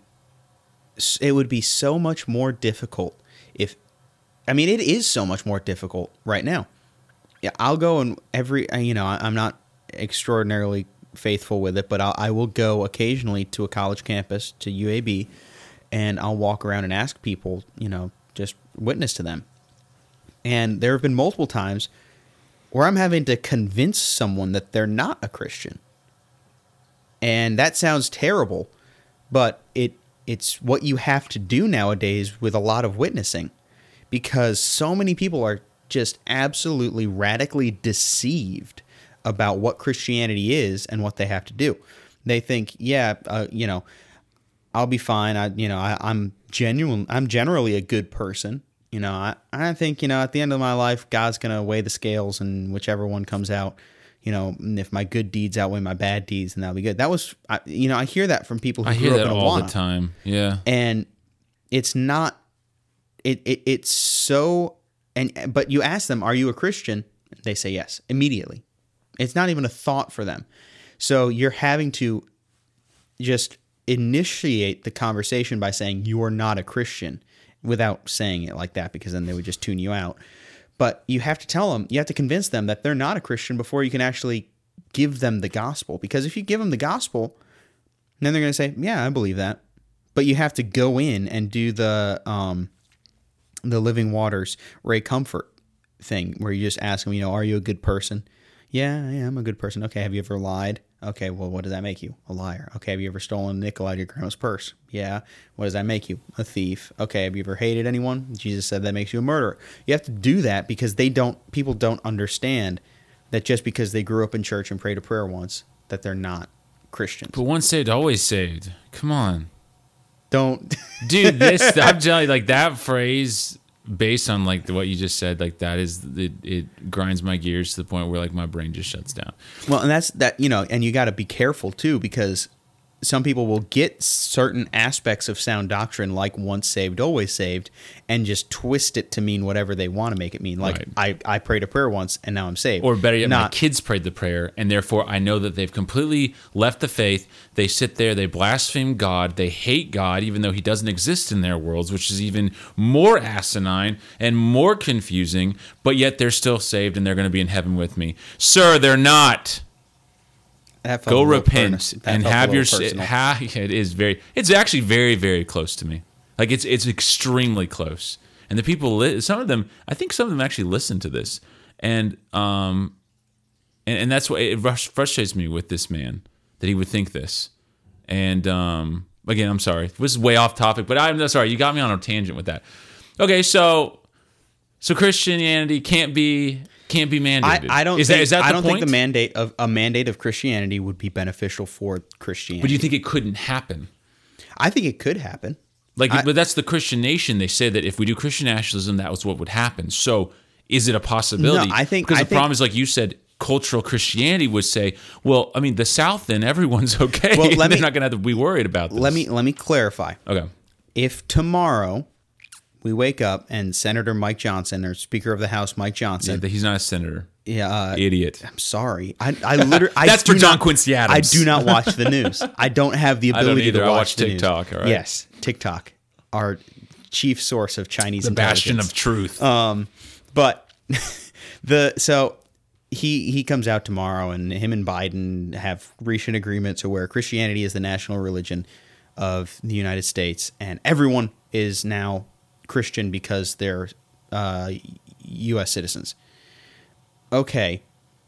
It would be so much more difficult if. I mean, it is so much more difficult right now. Yeah, I'll go and every. uh, You know, I'm not extraordinarily faithful with it, but I'll, I will go occasionally to a college campus to UAB, and I'll walk around and ask people. You know, just witness to them. And there have been multiple times where I'm having to convince someone that they're not a Christian. And that sounds terrible, but it it's what you have to do nowadays with a lot of witnessing because so many people are just absolutely radically deceived about what Christianity is and what they have to do. They think, yeah, uh, you know, I'll be fine. I, you know, I, I'm genuine. I'm generally a good person. You know, I, I think, you know, at the end of my life, God's going to weigh the scales and whichever one comes out, you know, and if my good deeds outweigh my bad deeds, then that'll be good. That was, I, you know, I hear that from people who I grew hear up that in all the time. Yeah. and it's not it, it it's so and but you ask them, "Are you a Christian?" They say yes immediately. It's not even a thought for them. So you're having to just initiate the conversation by saying you are not a Christian without saying it like that because then they would just tune you out. But you have to tell them, you have to convince them that they're not a Christian before you can actually give them the gospel. Because if you give them the gospel, then they're going to say, "Yeah, I believe that." But you have to go in and do the um, the Living Waters Ray Comfort thing, where you just ask them, you know, "Are you a good person?" Yeah, yeah, I'm a good person. Okay, have you ever lied? Okay, well, what does that make you? A liar. Okay, have you ever stolen a nickel out of your grandma's purse? Yeah. What does that make you? A thief. Okay, have you ever hated anyone? Jesus said that makes you a murderer. You have to do that because they don't, people don't understand that just because they grew up in church and prayed a prayer once, that they're not Christians. But once saved, always saved. Come on. Don't. Dude, this, [laughs] I'm telling you, like that phrase based on like what you just said, like that is it, it grinds my gears to the point where like my brain just shuts down. Well, and that's that, you know, and you got to be careful too because some people will get certain aspects of sound doctrine like once saved always saved and just twist it to mean whatever they want to make it mean like Right. I, I prayed a prayer once and now i'm saved Or better yet, my kids prayed the prayer, and therefore I know that they've completely left the faith. They sit there, they blaspheme God, they hate God, even though He doesn't exist in their worlds, which is even more asinine and more confusing. But yet they're still saved, and they're going to be in heaven with me, sir. They're not. Go repent and have your. Ha, it is very. It's actually very very close to me. Like it's it's extremely close. And the people, li- some of them, I think some of them actually listen to this, and um, and, and that's what it frustrates me with this man that he would think this. And um, again, I'm sorry, this is way off topic, but I'm sorry, you got me on a tangent with that. Okay, so so Christianity can't be can't be I, mandated. I don't Is think, that is that I the don't point? think the mandate of a mandate of Christianity would be beneficial for Christianity. but do you think it couldn't happen? I think it could happen. Like, I- but that's the Christian nation. They say that if we do Christian nationalism, that was what would happen. So, is it a possibility? No, I think- because I the think- problem is, like you said, cultural Christianity would say, well, I mean, the South, then everyone's [laughs] okay. Well, let They're not going to have to be worried about this. Let me let me clarify. Okay. If tomorrow we wake up and Senator Mike Johnson or Speaker of the House Mike Johnson, Yeah, He's not a senator. yeah, uh, Idiot. I'm sorry. I, I literally. [laughs] That's do for John not- Quincy I do not watch [laughs] the news. I don't have the ability to I watch, watch the news. TikTok, all right? Yes, TikTok, our chief source of Chinese The bastion of truth. Um, but [laughs] the so he he comes out tomorrow, and him and Biden have reached an agreement to where Christianity is the national religion of the United States, and everyone is now Christian because they're uh, U.S. citizens. Okay,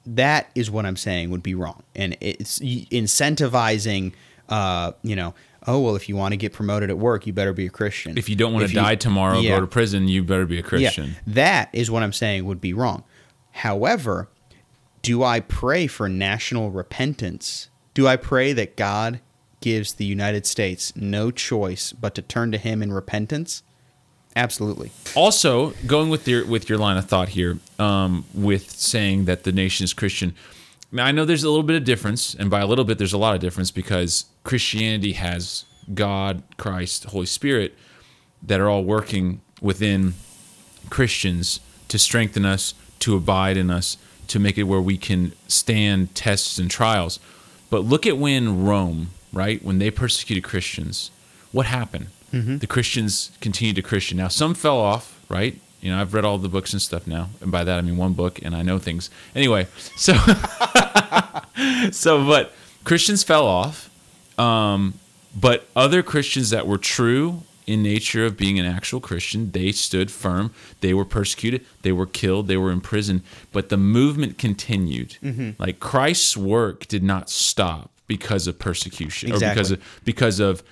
that is what I'm saying would be wrong, and it's incentivizing. Uh, you know, oh well, if you want to get promoted at work, you better be a Christian. if you don't want If to you- die tomorrow, Yeah. go to prison, you better be a Christian. yeah, that is what I'm saying would be wrong. However, do I pray for national repentance? Do I pray that God gives the United States no choice but to turn to Him in repentance? Absolutely. also going with your with your line of thought here um, with saying that the nation is christian i know there's a little bit of difference and by a little bit there's a lot of difference because christianity has god christ holy spirit that are all working within christians to strengthen us to abide in us to make it where we can stand tests and trials but look at when rome right when they persecuted christians what happened the christians continued to christian. Now some fell off right? You know i've read all the books and stuff now. And by that i mean one book and i know things. Anyway so [laughs] so but christians fell off um, but other christians that were true in nature of being an actual christian they stood firm. They were persecuted. They were killed. They were imprisoned. But the movement continued. Like christ's work did not stop because of persecution or because of because of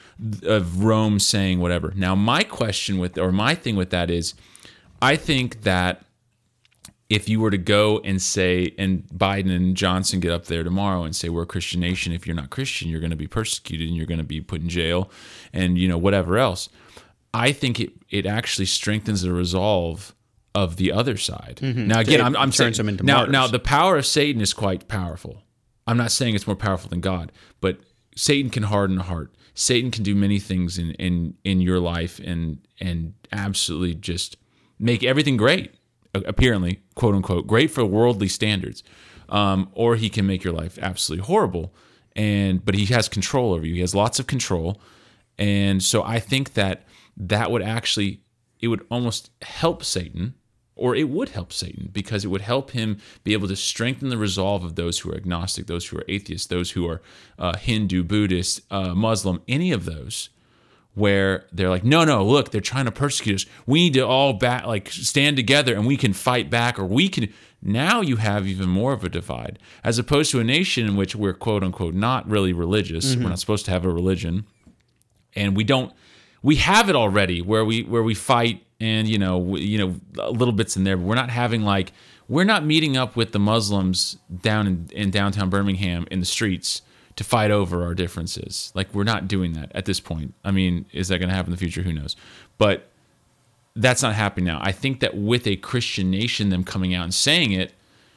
of Rome saying whatever. Now my question with or my thing with that is I think that if you were to go and say and Biden and Johnson get up there tomorrow and say we're a Christian nation if you're not Christian you're going to be persecuted and you're going to be put in jail and you know whatever else. I think it it actually strengthens the resolve of the other side. Mm-hmm. Now again, It I'm, I'm saying them into now martyrs. now the power of Satan is quite powerful. I'm not saying it's more powerful than God, but Satan can harden a heart. Satan can do many things in in in your life and and absolutely just make everything great. apparently, quote unquote, great for worldly standards, um, or he can make your life absolutely horrible. And but he has control over you. He has lots of control, and so I think that that would actually it would almost help Satan or it would help Satan because it would help him be able to strengthen the resolve of those who are agnostic, those who are atheists, those who are uh, Hindu, Buddhist, uh, Muslim, any of those, where they're like, no, no, look, they're trying to persecute us. We need to all back, like stand together, and we can fight back, or we can. Now you have even more of a divide, as opposed to a nation in which we're quote unquote not really religious. We're not supposed to have a religion, and we don't. We have it already, where we where we fight and you know you know little bits in there but we're not having like we're not meeting up with the muslims down in, in downtown birmingham in the streets to fight over our differences. Like we're not doing that at this point. I mean is that going to happen in the future? Who knows? But that's not happening now. I think that with a christian nation them coming out and saying it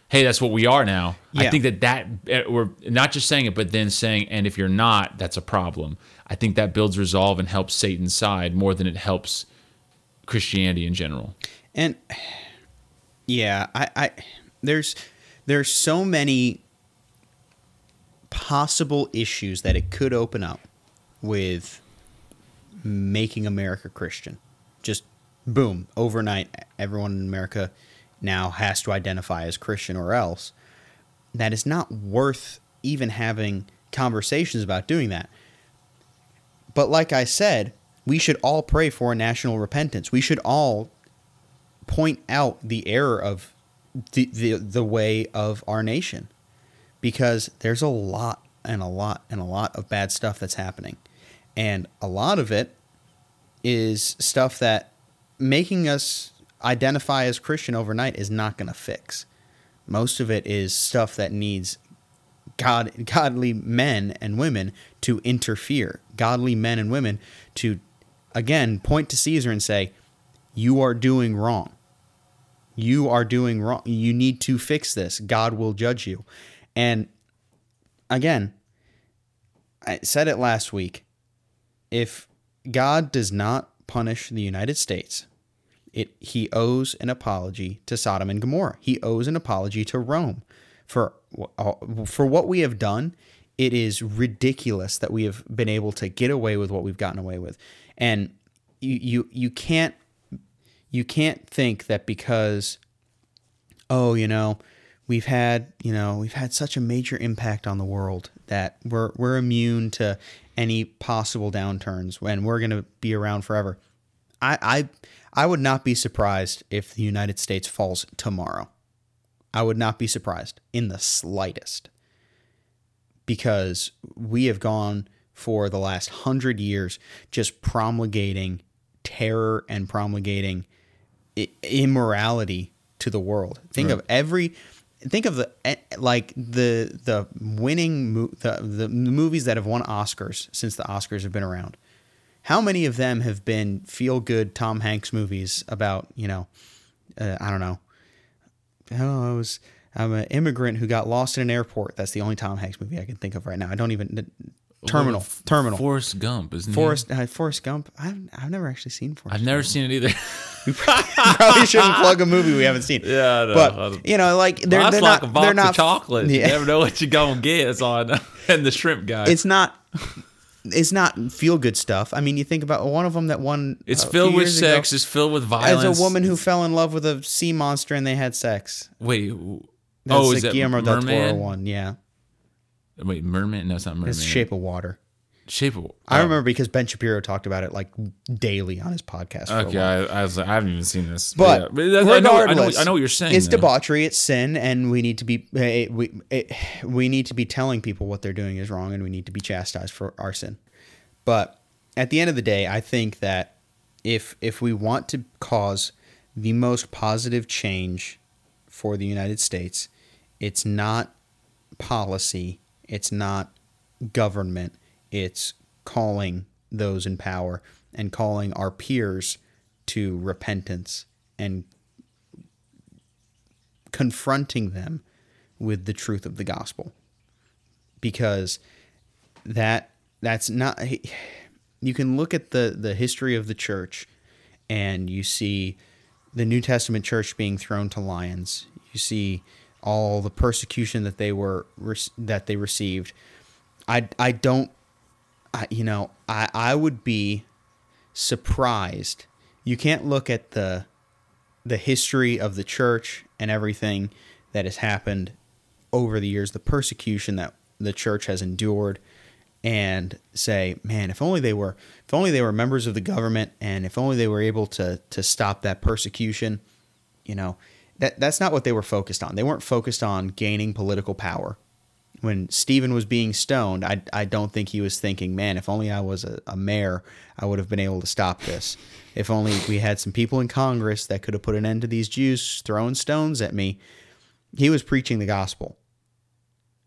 hey that's what we are now. I think that that eh, we're not just saying it but then saying and if you're not that's a problem. I think that builds resolve and helps satan's side more than it helps christianity in general And yeah, I, I there's there's so many possible issues that it could open up with making America Christian. Just boom, overnight everyone in America now has to identify as Christian or else. That is not worth even having conversations about doing that. But like I said, we should all pray for a national repentance. We should all point out the error of the, the the way of our nation. Because there's a lot and a lot and a lot of bad stuff that's happening. And a lot of it is stuff that making us identify as christian overnight is not going to fix. Most of it is stuff that needs god godly men and women to interfere. Godly men and women to again point to caesar and say you are doing wrong you are doing wrong. You need to fix this. God will judge you. And again, I said it last week. If God does not punish the United States, it he owes an apology to Sodom and Gomorrah. He owes an apology to Rome for for what we have done. It is ridiculous that we have been able to get away with what we've gotten away with, and you you you can't you can't think that because oh you know we've had you know we've had such a major impact on the world that we're we're immune to any possible downturns when we're going to be around forever. I, I i would not be surprised if the united states falls tomorrow. I would not be surprised in the slightest because we have gone for the last hundred years just promulgating terror and promulgating i- immorality to the world. Think of every think of the like the the winning mo- the, the movies that have won Oscars since the Oscars have been around. How many of them have been feel good Tom Hanks movies about, you know, uh, I don't know. Oh, I was I'm an immigrant who got lost in an airport. That's the only Tom Hanks movie I can think of right now. I don't even Terminal. F- Terminal. Forrest Gump, isn't he? Forrest uh, Forrest Gump. I've I've never actually seen Forrest. I've never seen it either. [laughs] We probably shouldn't plug a movie we haven't seen. [laughs] Yeah, I know. But you know, like they're, Well, they're like not a box they're not of chocolate. You never know what you're gonna get. That's all I know. And the shrimp guy. It's not. It's not feel good stuff. I mean, you think about one of them that won. It's a filled with years ago sex. It's filled with violence. As a woman who fell in love with a sea monster and they had sex. Wait. That's oh, is that Guillermo del Toro one? Yeah, Wait, merman? No, it's not merman. it's Shape of Water. Shape of. I oh. remember because Ben Shapiro talked about it like daily on his podcast. For a Okay, while. I, I was like, I haven't even seen this. But yeah. that's- I, know, I know. regardless, I know what you're saying. It's though. debauchery. It's sin, and we need to be eh, we eh, we need to be telling people what they're doing is wrong, and we need to be chastised for our sin. But at the end of the day, I think that if if we want to cause the most positive change for the United States, it's not policy, it's not government, it's calling those in power and calling our peers to repentance and confronting them with the truth of the gospel because that that's not you can look at the the history of the church and you see the New Testament church being thrown to lions. You see all the persecution that they were that they received. I I don't I, you know, I I would be surprised. You can't look at the the history of the church and everything that has happened over the years, the persecution that the church has endured and say, man, if only they were if only they were members of the government and if only they were able to to stop that persecution, you know, that that's not what they were focused on. They weren't focused on gaining political power. When Stephen was being stoned, I, I don't think he was thinking, man, if only I was a, a mayor, I would have been able to stop this. If only we had some people in Congress that could have put an end to these Jews throwing stones at me. He was preaching the gospel.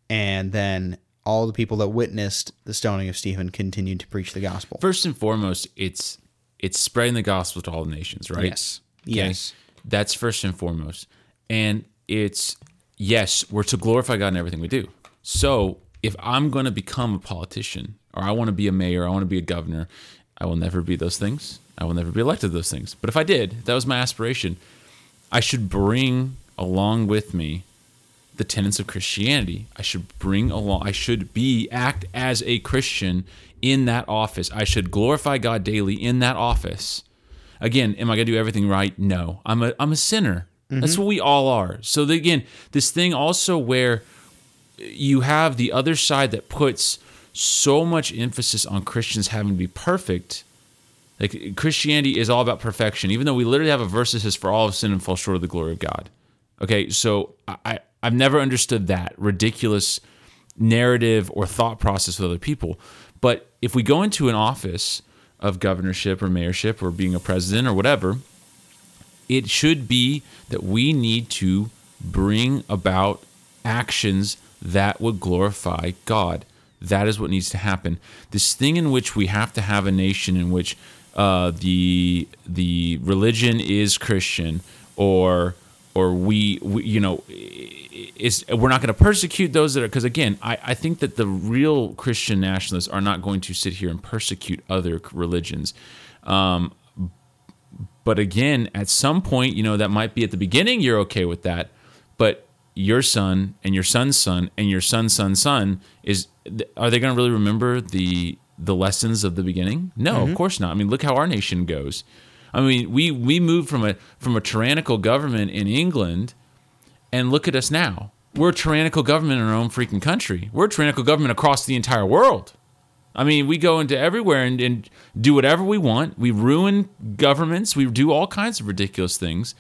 And then all the people that witnessed the stoning of Stephen continued to preach the gospel. First and foremost, it's it's spreading the gospel to all the nations, right? Yes. Yes. That's first and foremost. And it's yes, we're to glorify God in everything we do. So if I'm going to become a politician or I want to be a mayor, I want to be a governor, I will never be those things. I will never be elected those things. But if I did, that was my aspiration. I should bring along with me the tenets of Christianity. I should bring along, I should be, act as a Christian in that office. I should glorify God daily in that office. Again, am I going to do everything right? No. I'm a, I'm a sinner. That's mm-hmm. what we all are. So, the, again, this thing also where you have the other side that puts so much emphasis on Christians having to be perfect. Like Christianity is all about perfection, even though we literally have a verse that says, "For all have sinned and fall short of the glory of God." Okay, so I I've never understood that ridiculous narrative or thought process with other people. But if we go into an office of governorship or mayorship or being a president or whatever, it should be that we need to bring about actions that would glorify God. That is what needs to happen. This thing in which we have to have a nation in which uh, the the religion is Christian, or or we, we you know is we're not going to persecute those that are because again I, I think that the real Christian nationalists are not going to sit here and persecute other religions. Um, but again, at some point, you know, that might be at the beginning, you're okay with that. But your son and your son's son and your son's son's son is are they going to really remember the the lessons of the beginning? No, of course not. I mean, look how our nation goes. I mean, we we moved from a from a tyrannical government in England, and look at us now. We're a tyrannical government in our own freaking country. We're a tyrannical government across the entire world. I mean, we go into everywhere and, and do whatever we want. We ruin governments. We do all kinds of ridiculous things,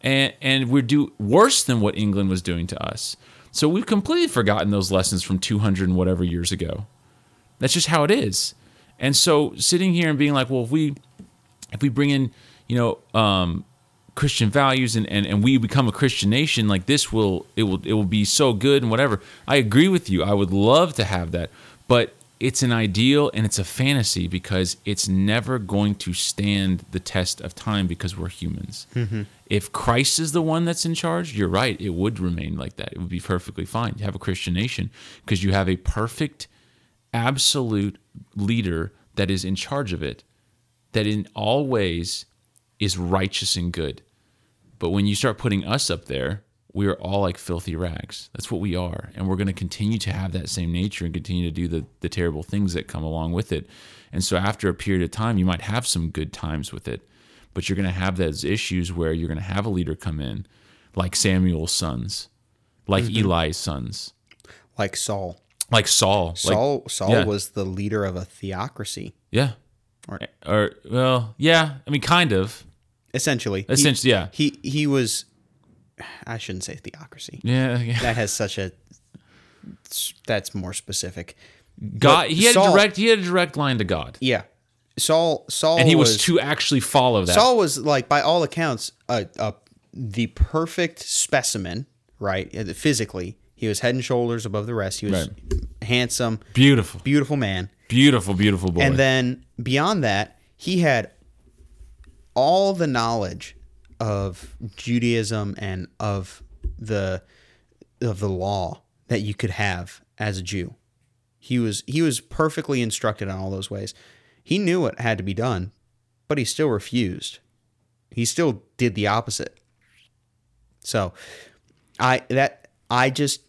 and and we do worse than what England was doing to us. So we've completely forgotten those lessons from 200 and whatever years ago. That's just how it is. And so sitting here and being like, well, if we if we bring in, you know, um, Christian values and, and, and we become a Christian nation, like this will it will it will be so good and whatever. I agree with you. I would love to have that. But it's an ideal and it's a fantasy because it's never going to stand the test of time because we're humans. Mm-hmm. If Christ is the one that's in charge, you're right. It would remain like that. It would be perfectly fine. You have a Christian nation because you have a perfect, absolute leader that is in charge of it, that in all ways is righteous and good. But when you start putting us up there, we are all like filthy rags. That's what we are. And we're going to continue to have that same nature and continue to do the, the terrible things that come along with it. And so after a period of time, you might have some good times with it, but you're going to have those issues where you're going to have a leader come in, like Samuel's sons, like mm-hmm. Eli's sons, Like Saul. like Saul. like- Saul Saul yeah. was the leader of a theocracy. yeah. Or- eh, Or, well, yeah. I mean, kind of. Essentially. He- Essentially, yeah. He he was [sighs] I shouldn't say theocracy. Yeah. yeah. That has such a that's more specific. God, But he had Saul- a direct. He had a direct line to God, Yeah. Saul Saul and he was, to actually follow that. Saul was like by all accounts a, a the perfect specimen, right? Physically, he was head and shoulders above the rest. He was handsome, beautiful, beautiful man. Beautiful, beautiful boy. And then beyond that, he had all the knowledge of Judaism and of the of the law that you could have as a Jew. He was he was perfectly instructed in all those ways. He knew what had to be done, but he still refused. He still did the opposite. So, I that I just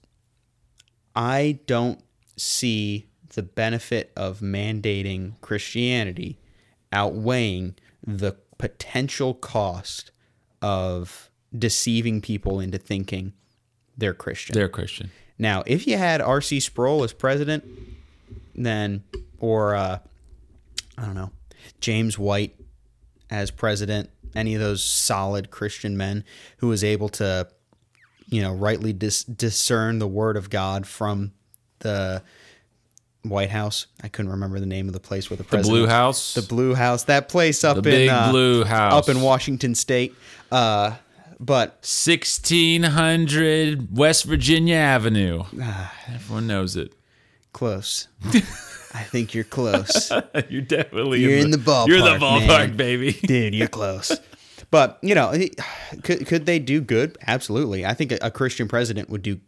I don't see the benefit of mandating Christianity outweighing the potential cost of deceiving people into thinking they're Christian. They're Christian. Now, if you had R.C. Sproul as president, then, or uh, I don't know, James White as president, any of those solid Christian men who was able to, you know, rightly dis- discern the word of God from the White House. I couldn't remember the name of the place where the president. The. Blue House. The Blue House. That place up The in big uh, blue house. up in Washington State. Uh, but 1600 West Virginia Avenue. [sighs] Ah. Everyone knows it. close. [laughs] I think you're close. [laughs] You're definitely You're in the ballpark. You're the ballpark, man. baby. [laughs] dude you're close but you know [sighs] could, could they do good absolutely i think a, a christian president would do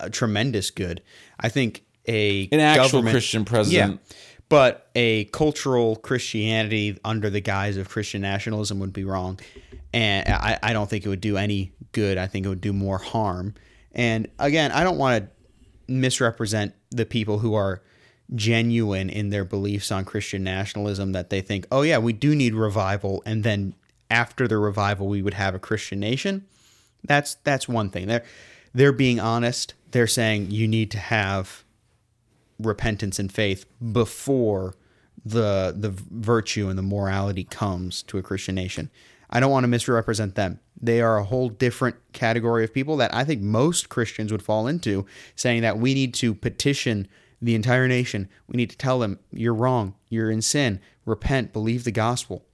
a tremendous good i think a An actual Christian president. yeah but a cultural christianity under the guise of christian nationalism would be wrong and i, I don't think it would do any good i think it would do more harm and again i don't want to misrepresent the people who are genuine in their beliefs on Christian nationalism that they think, oh, yeah, we do need revival. And then after the revival, we would have a Christian nation. That's that's one thing. They're they're being honest. They're saying you need to have repentance and faith before the the virtue and the morality comes to a Christian nation. I don't want to misrepresent them. They are a whole different category of people that I think most Christians would fall into, saying that we need to petition the entire nation. We need to tell them you're wrong, you're in sin, repent, believe the gospel.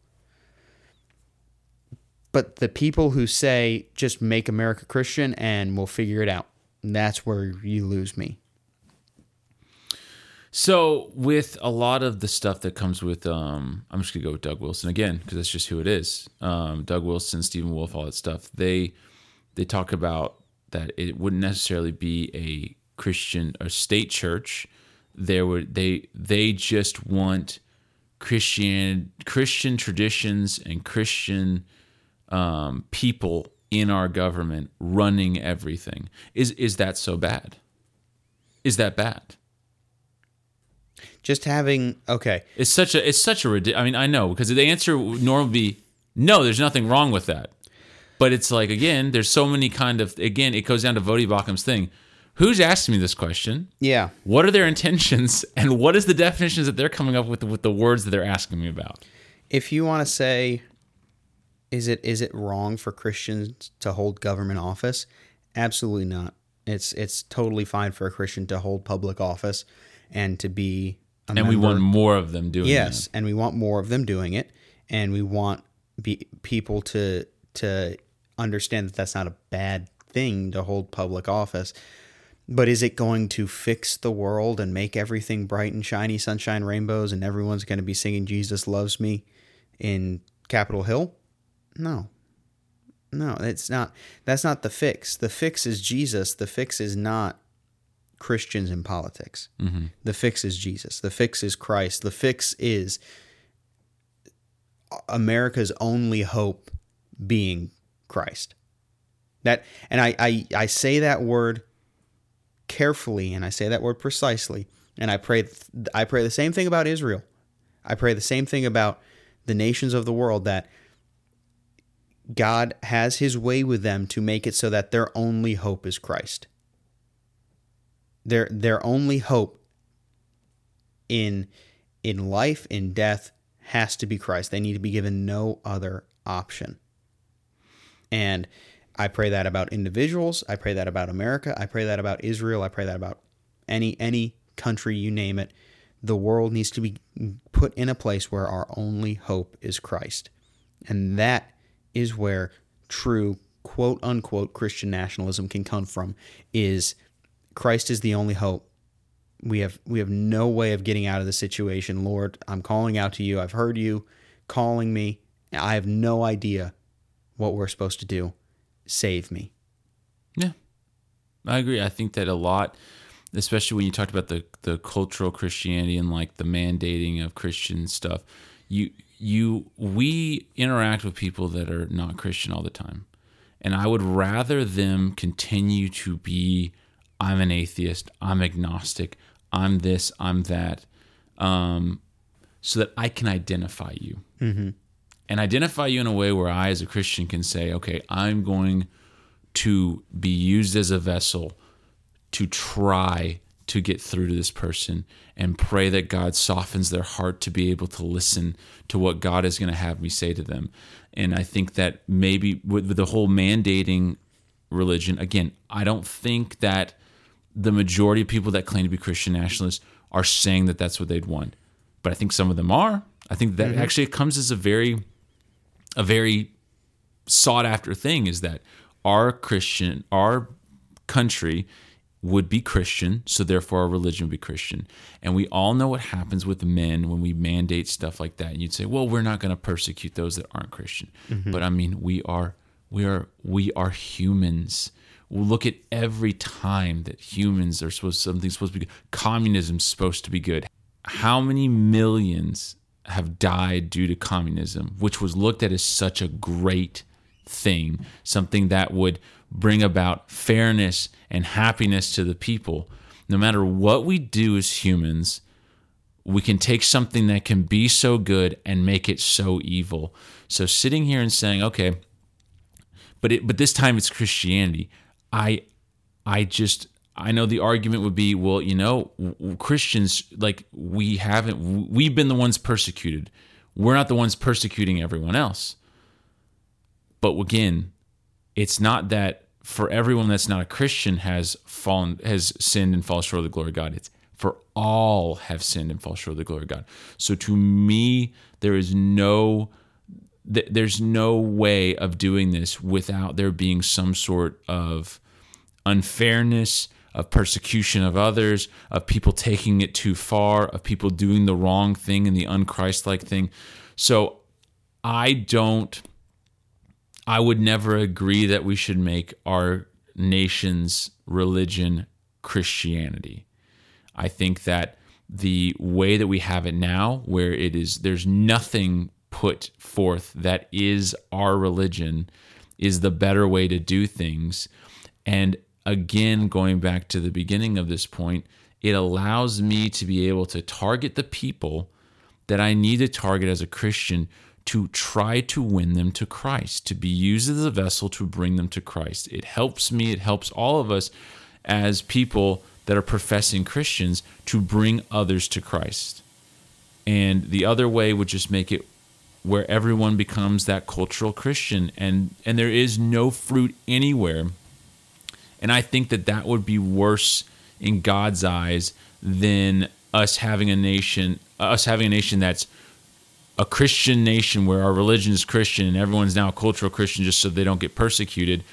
But the people who say just make America Christian and we'll figure it out, that's where you lose me. So with a lot of the stuff that comes with, um, I'm just gonna go with Doug Wilson again because that's just who it is. Um, Doug Wilson, Stephen Wolfe, all that stuff. They they talk about that it wouldn't necessarily be a Christian or state church. There would they they just want Christian Christian traditions and Christian um, people in our government running everything. Is is that so bad? Is that bad? Just having okay, It's such a it's such a. I mean, I know because the answer would normally be no. There's nothing wrong with that, but it's like again, there's so many kind of again. It goes down to Voddie Baucham's thing. Who's asking me this question? yeah. What are their intentions, and what is the definitions that they're coming up with with the words that they're asking me about? If you want to say, is it is it wrong for Christians to hold government office? Absolutely not. It's it's totally fine for a Christian to hold public office and to be And we want more of them doing it. yes, and we want more of them doing it, and we want be, people to to understand that that's not a bad thing to hold public office. But is it going to fix the world and make everything bright and shiny, sunshine, rainbows, and everyone's going to be singing "Jesus Loves Me" in Capitol Hill? No, no, it's not. That's not the fix. The fix is Jesus. The fix is not Christians in politics. Mm-hmm. The fix is Jesus. The fix is Christ. The fix is America's only hope being Christ. That and I, I, I say that word carefully and I say that word precisely. And I pray I pray the same thing about Israel. I pray the same thing about the nations of the world that God has his way with them to make it so that their only hope is Christ. Their their only hope in in life, in death, has to be Christ. They need to be given no other option. And I pray that about individuals. I pray that about America. I pray that about Israel. I pray that about any any country you name it. The world needs to be put in a place where our only hope is Christ. And that is where true quote unquote Christian nationalism can come from is Christ is the only hope. We have we have no way of getting out of the situation. Lord, I'm calling out to you. I've heard you calling me. I have no idea what we're supposed to do. Save me. Yeah, I agree. I think that a lot, especially when you talked about the the cultural Christianity and like the mandating of Christian stuff, you you we interact with people that are not Christian all the time. And I would rather them continue to be I'm an atheist, I'm agnostic, I'm this, I'm that, um, so that I can identify you. Mm-hmm. And identify you in a way where I, as a Christian, can say, okay, I'm going to be used as a vessel to try to get through to this person and pray that God softens their heart to be able to listen to what God is going to have me say to them. And I think that maybe with the whole mandating religion, again, I don't think that the majority of people that claim to be Christian nationalists are saying that that's what they'd want. But I think some of them are. I think that mm-hmm. actually it comes as a very, a very sought after thing is that our Christian, our country would be Christian, so therefore our religion would be Christian. And we all know what happens with men when we mandate stuff like that. And you'd say, well, we're not going to persecute those that aren't Christian. Mm-hmm. But I mean, we are, we are, we are humans. Look at every time that humans are supposed something's supposed to be good. Communism's supposed to be good. How many millions have died due to communism, which was looked at as such a great thing, something that would bring about fairness and happiness to the people. No matter what we do as humans, we can take something that can be so good and make it so evil. So sitting here and saying, okay, but it, but this time it's Christianity. I I just I know the argument would be, well, you know, Christians like we haven't we've been the ones persecuted. We're not the ones persecuting everyone else. But again, it's not that for everyone that's not a Christian has fallen has sinned and fallen short of the glory of God. It's for all have sinned and fall short of the glory of God. So to me, there is no there's no way of doing this without there being some sort of unfairness, of persecution of others, of people taking it too far, of people doing the wrong thing and the unchristlike thing. So I don't I would never agree that we should make our nation's religion Christianity. I think that the way that we have it now, where it is, there's nothing put forth that is our religion, is the better way to do things. And again, going back to the beginning of this point, it allows me to be able to target the people that I need to target as a Christian to try to win them to Christ, to be used as a vessel to bring them to Christ. It helps me, it helps all of us as people that are professing Christians to bring others to Christ. And the other way would just make it where everyone becomes that cultural Christian and and there is no fruit anywhere. And I think that that would be worse in God's eyes than us having a nation us having a nation that's a Christian nation where our religion is Christian and everyone's now a cultural Christian just so they don't get persecuted.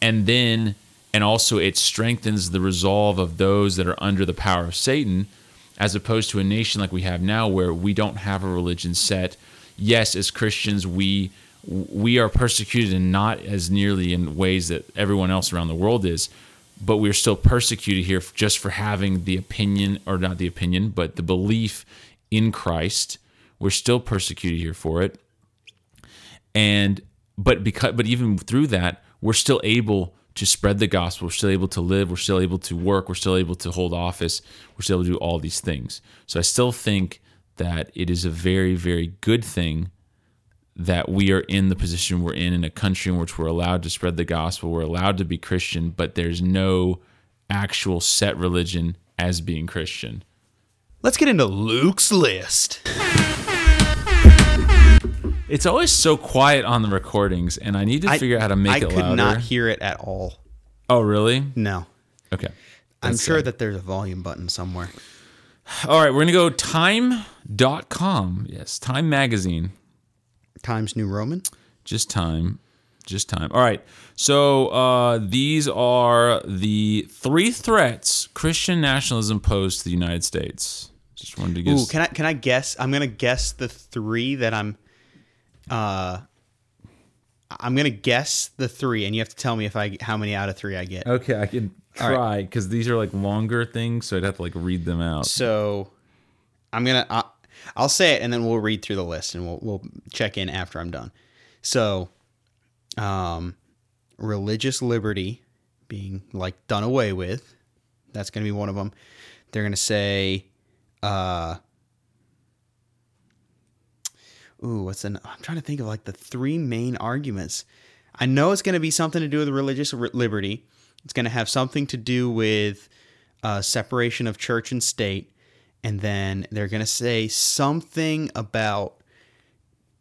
And then, and also it strengthens the resolve of those that are under the power of Satan, as opposed to a nation like we have now where we don't have a religion set. Yes, as Christians, we we are persecuted and not as nearly in ways that everyone else around the world is, but we're still persecuted here just for having the opinion, or not the opinion, but the belief in Christ we're still persecuted here for it. And but because but even through that, we're still able to spread the gospel. We're still able to live. We're still able to work. We're still able to hold office. We're still able to do all these things. So I still think that it is a very, very good thing that we are in the position we're in in a country in which we're allowed to spread the gospel. We're allowed to be Christian, but there's no actual set religion as being Christian. Let's get into Luke's list. It's always so quiet on the recordings, and I need to figure out how to make I it louder. I could not hear it at all. Oh, really? No. Okay. I'm sure that there's a volume button somewhere. All right, we're going to go time.com. Yes, Time Magazine. Times New Roman? Just Time. Just Time. All right. So uh, these are the three threats Christian nationalism posed to the United States. Just wanted to guess. Ooh, can I can I guess? I'm gonna guess the three that I'm uh, I'm gonna guess the three, and you have to tell me if I how many out of three I get. Okay, I can try because right. these are like longer things, so I'd have to like read them out. So I'm gonna. Uh, I'll say it and then we'll read through the list and we'll we'll check in after I'm done. So, um, religious liberty being like done away with. That's to be one of them. They're to say, uh, ooh, what's an? I'm trying to think of like the three main arguments. I know it's going to be something to do with religious liberty. It's going to have something to do with uh, separation of church and state, and then they're going to say something about.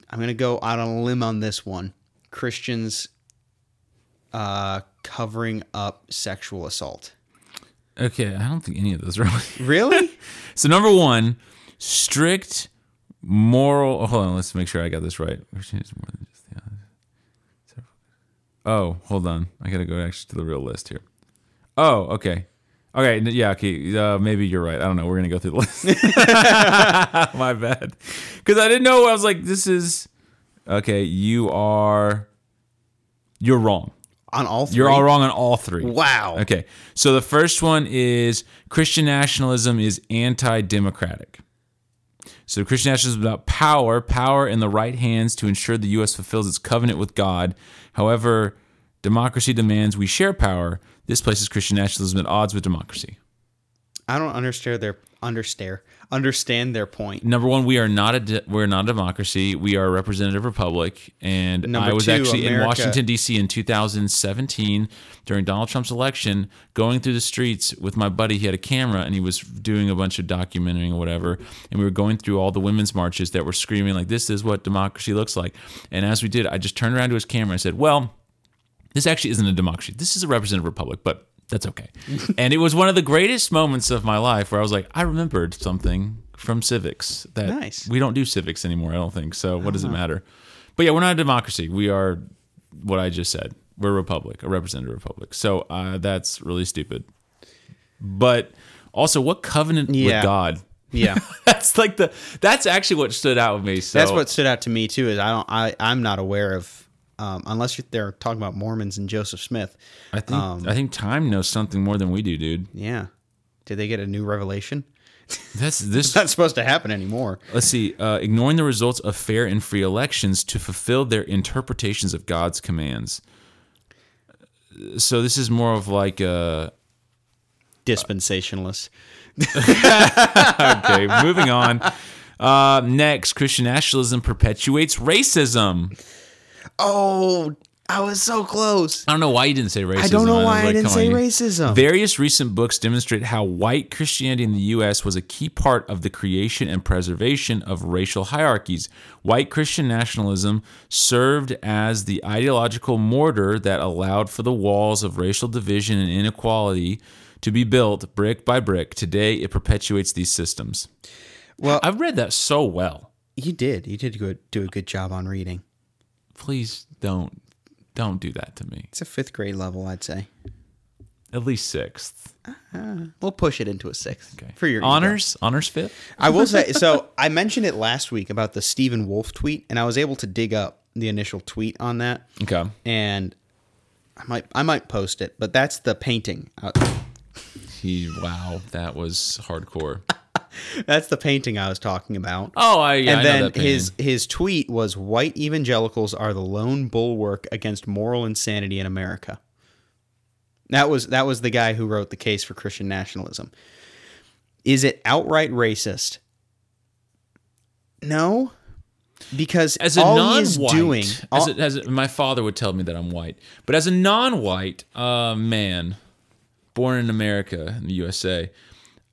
I'm going to go out on a limb on this one. Christians uh, covering up sexual assault. Okay, I don't think any of those really. [laughs] Really? So number one, strict moral. Hold on, let's make sure I got this right. Oh, hold on, I gotta go actually to the real list here. Oh, okay, okay, n- yeah, okay. Uh, maybe you're right. I don't know. We're gonna go through the [laughs] list. [laughs] My bad, because I didn't know. I was like, this is okay. You are. You're wrong. on all three? You're all wrong on all three. Wow. Okay. So the first one is Christian nationalism is anti democratic. So Christian nationalism is about power, power in the right hands to ensure the U.S. fulfills its covenant with God. However, democracy demands we share power. This places Christian nationalism at odds with democracy. I don't understand their understand understand their point. Number one, we are not a de- we're not a democracy. We are a representative republic, and Number I was two, actually in Washington D.C. in 2017 during Donald Trump's election, going through the streets with my buddy. He had a camera and he was doing a bunch of documenting or whatever, and we were going through all the women's marches that were screaming like, "This is what democracy looks like." And as we did, I just turned around to his camera and said, "Well." this actually isn't a democracy. This is a representative republic, but that's okay. [laughs] and it was one of the greatest moments of my life where I was like, I remembered something from civics that Nice. Uh-huh. we don't do civics anymore. I don't think so. What does it matter? But yeah, we're not a democracy. We are what I just said. We're a republic, a representative republic. So uh, that's really stupid. But also, what covenant Yeah. with God? Yeah. [laughs] That's like the. That's actually what stood out with me. So That's what stood out to me too. Is I don't I I'm not aware of um, unless you're, they're talking about Mormons and Joseph Smith. I think. um, I think time knows something more than we do, dude. Yeah. Did they get a new revelation? That's [laughs] this. It's not supposed to happen anymore. Let's see. Uh, ignoring the results of fair and free elections to fulfill their interpretations of God's commands. So this is more of like a. Dispensationalists. [laughs] Okay, moving on. Uh, next, Christian nationalism perpetuates racism. Oh, I was so close. I don't know why you didn't say racism. I don't know was why I like, didn't say on, racism. Various recent books demonstrate how white Christianity in the U.S. was a key part of the creation and preservation of racial hierarchies. White Christian nationalism served as the ideological mortar that allowed for the walls of racial division and inequality to be built brick by brick. Today, it perpetuates these systems. Well- I've read that so well. You did. You did do a good job on reading. Please don't don't do that to me. It's a fifth grade level, I'd say. At least sixth. We'll push it into a sixth Okay. for your ego. honors. Honors fifth. I will say so. I mentioned it last week about the Stephen Wolfe tweet, and I was able to dig up the initial tweet on that, Okay. and I might I might post it. But that's the painting. Uh, He wow, that was hardcore. [laughs] That's the painting I was talking about. Oh, I yeah, I and know then his his tweet was white evangelicals are the lone bulwark against moral insanity in America. That was that was the guy who wrote the case for Christian nationalism. Is it outright racist? No. Because as a all non-white, he is doing as, a, as a, my father would tell me that I'm white, but as a non-white uh, man born in America in the USA,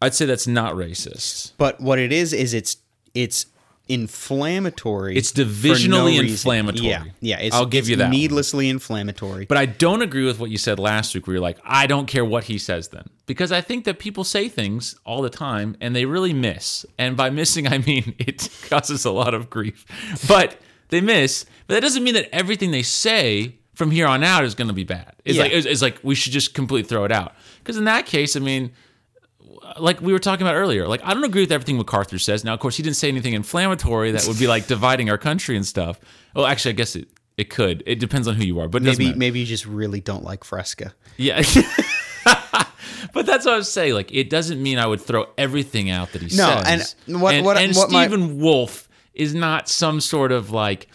I'd say that's not racist. but what it is is it's it's inflammatory. It's for no divisionally inflammatory. Yeah, yeah. It's, I'll give it's you that one. Needlessly inflammatory. But I don't agree with what you said last week, where you're like, I don't care what he says then. Because I think that people say things all the time and they really miss. And by missing, I mean [laughs] it causes a lot of grief. But they miss. But that doesn't mean that everything they say from here on out is going to be bad. It's Yeah. like it's, it's like we should just completely throw it out. Because in that case, I mean, like we were talking about earlier, like I don't agree with everything MacArthur says. Now, of course, he didn't say anything inflammatory that would be like dividing our country and stuff. Well, actually, I guess it it could. It depends on who you are, but maybe maybe you just really don't like Fresca. Yeah. [laughs] but that's what I was saying. Like, it doesn't mean I would throw everything out that he No, says. and what- and, what- and what my- Stephen Wolfe is not some sort of like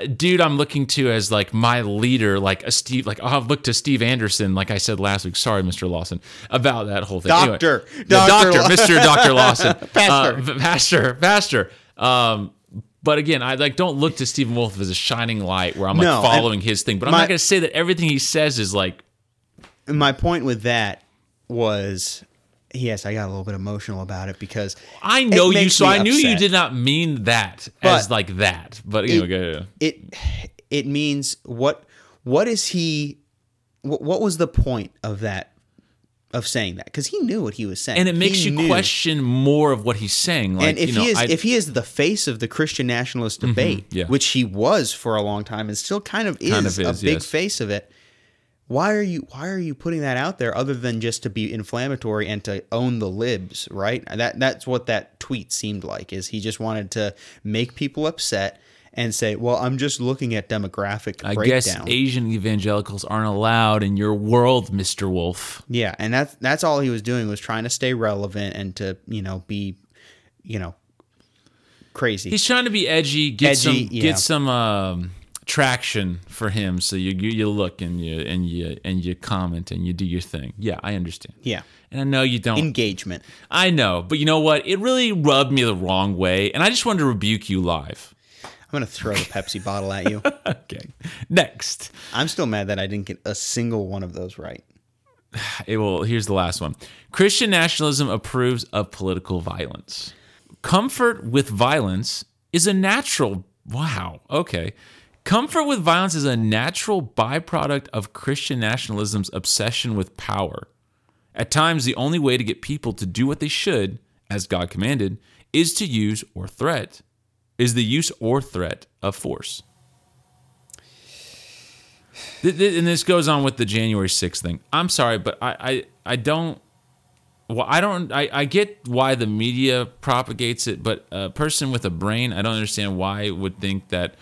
uh, dude I'm looking to as like my leader, like a Steve, like I'll look to Steve Anderson, like I said last week. Sorry, Mr. Lawson, about that whole thing. Doctor. anyway, Doctor doctor, Mr. Doctor Lawson, [laughs] Pastor. uh, pastor, pastor. Um, but again, I like don't look to Stephen Wolfe as a shining light where I'm like No, following his thing. But I'm my- not going to say that everything he says is like my point with that was yes, I got a little bit emotional about it because I know you, so I knew you did not mean that as like that. But anyway, it- go ahead. it it means what what is he what, what was the point of that of saying that because he knew what he was saying and it makes He you knew. question more of what he's saying. Like, and if you know, he is I- Mm-hmm. if he is the face of the Christian nationalist debate, yeah. which he was for a long time and still kind of is, Kind of a big yes. face of it, why are you why are you putting that out there other than just to be inflammatory and to own the libs, right? That that's what that tweet seemed like is he just wanted to make people upset and say, "Well, I'm just looking at demographic I breakdown." guess Asian evangelicals aren't allowed in your world, Mister Wolfe. Yeah, and that's that's all he was doing was trying to stay relevant and to you know be, you know, crazy. He's trying to be edgy, get Edgy, some yeah. get some um, traction for him. So you, you you look and you and you and you comment and you do your thing. Yeah, I understand. yeah, And I know you don't. engagement. I know, but you know what? It really rubbed me the wrong way, and I just wanted to rebuke you live. I'm gonna throw the Pepsi [laughs] bottle at you. Okay. Next. I'm still mad that I didn't get a single one of those right. [sighs] It will. Here's the last one. Christian nationalism approves of political violence. Comfort with violence is a natural. Wow. Okay. Comfort with violence is a natural byproduct of Christian nationalism's obsession with power. At times, the only way to get people to do what they should, as God commanded, is to use or threat, is the use or threat of force. And this goes on with the January 6th thing. I'm sorry, but I, I, I don't. Well, I don't. I, I get why the media propagates it, but a person with a brain, I don't understand why would think that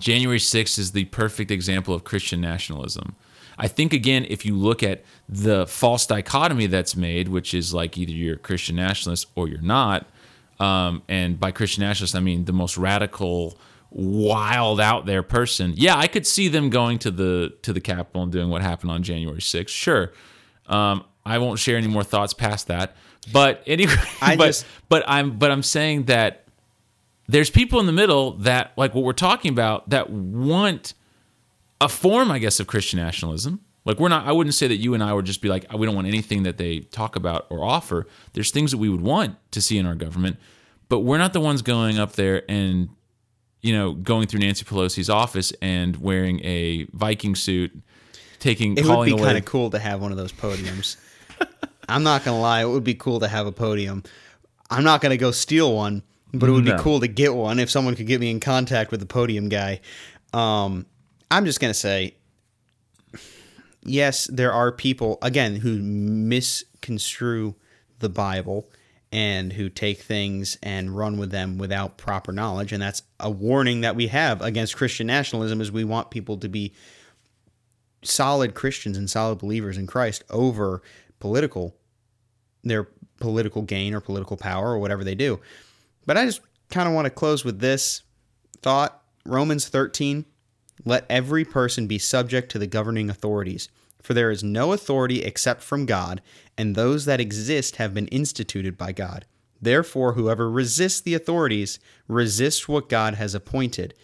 January 6th is the perfect example of Christian nationalism. I think again, if you look at the false dichotomy that's made, which is like either you're a Christian nationalist or you're not, um, and by Christian nationalist I mean the most radical, wild out there person. Yeah, I could see them going to the to the Capitol and doing what happened on January 6th. Sure, um, I won't share any more thoughts past that. But anyway, I [laughs] but just- but I'm but I'm saying that there's people in the middle that like what we're talking about that want a form, I guess, of Christian nationalism. Like we're not. I wouldn't say that you and I would just be like we don't want anything that they talk about or offer. There's things that we would want to see in our government, but we're not the ones going up there and you know going through Nancy Pelosi's office and wearing a Viking suit, taking It would be kind of cool to have one of those podiums. [laughs] I'm not gonna lie, it would be cool to have a podium. I'm not gonna go steal one, but it would No. be cool to get one if someone could get me in contact with the podium guy. Um, I'm just gonna say, yes, there are people again who misconstrue the Bible and who take things and run with them without proper knowledge, and that's a warning that we have against Christian nationalism. Is we want people to be solid Christians and solid believers in Christ over political their political gain or political power or whatever they do. But I just kind of want to close with this thought Romans 13 let every person be subject to the governing authorities for there is no authority except from God and those that exist have been instituted by God. Therefore whoever resists the authorities resists what God has appointed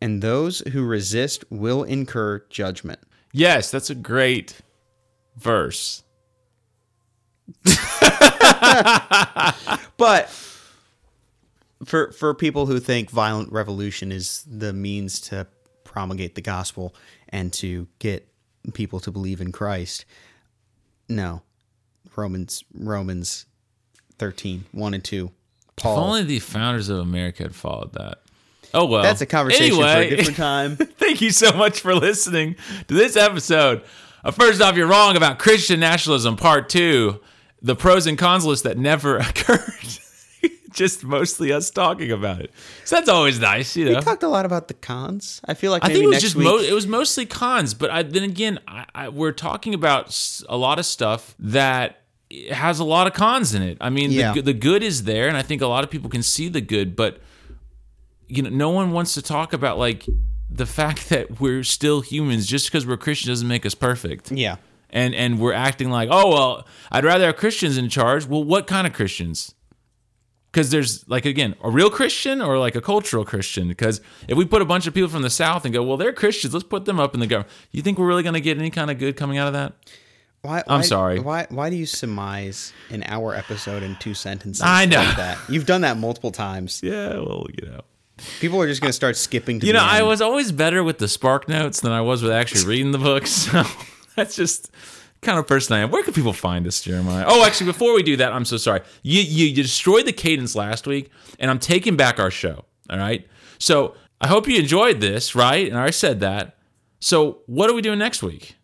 and those who resist will incur judgment. yes, that's a great verse. [laughs] But for for people who think violent revolution is the means to promulgate the gospel and to get people to believe in Christ, no. Romans Romans 13, 1 and 2. If only the founders of America had followed that. Oh well, That's a conversation for Anyway, a different time. [laughs] Thank you so much for listening to this episode. First off, you're wrong about Christian nationalism, part two, the pros and cons list that never [laughs] occurred. Just mostly us talking about it. So that's always nice, you know. We talked a lot about the cons. I feel like I think it was just mo- it was mostly cons, but I, then again, I, I, we're talking about a lot of stuff that has a lot of cons in it. I mean, Yeah. the, the good is there, and I think a lot of people can see the good, but you know, no one wants to talk about like the fact [laughs] that we're still humans. Just because we're Christian doesn't make us perfect. yeah. And and we're acting like, oh well, I'd rather have Christians in charge. Well, what kind of Christians? Because there's like again a real Christian or like a cultural Christian. Because if we put a bunch of people from the South and go, well, they're Christians, let's put them up in the government. You think we're really going to get any kind of good coming out of that? Why, I'm why- sorry. Why why do you surmise an hour episode in two sentences? I know. like that. You've done that multiple times. [laughs] Yeah, well, you know. People are just going to start skipping to You know, I was always better with the spark notes than I was with actually reading the book. [laughs] So that's just kind of person I am. Where can people find us, Jeremiah? Oh, actually, before we do that, I'm so sorry. You you, you destroyed the cadence last week, and I'm taking back our show. All right. So I hope you enjoyed this, right? And I said that. So what are we doing next week?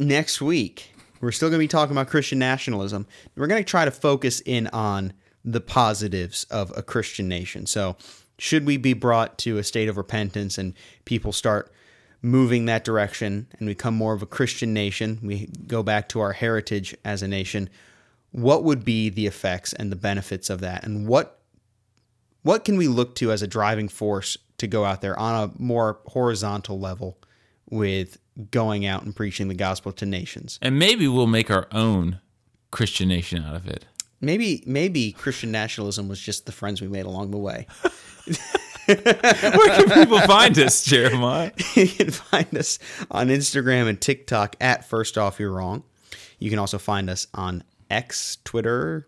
next week we're still going to be talking about christian nationalism we're going to try to focus in on the positives of a christian nation so should we be brought to a state of repentance and people start moving that direction and become more of a christian nation we go back to our heritage as a nation what would be the effects and the benefits of that and what what can we look to as a driving force to go out there on a more horizontal level with going out and preaching the gospel to nations. And maybe we'll make our own Christian nation out of it. Maybe maybe Christian nationalism was just the friends we made along the way. [laughs] [laughs] Where can people find us, Jeremiah? [laughs] you can find us on Instagram and TikTok at First Off You're Wrong. You can also find us on X, Twitter,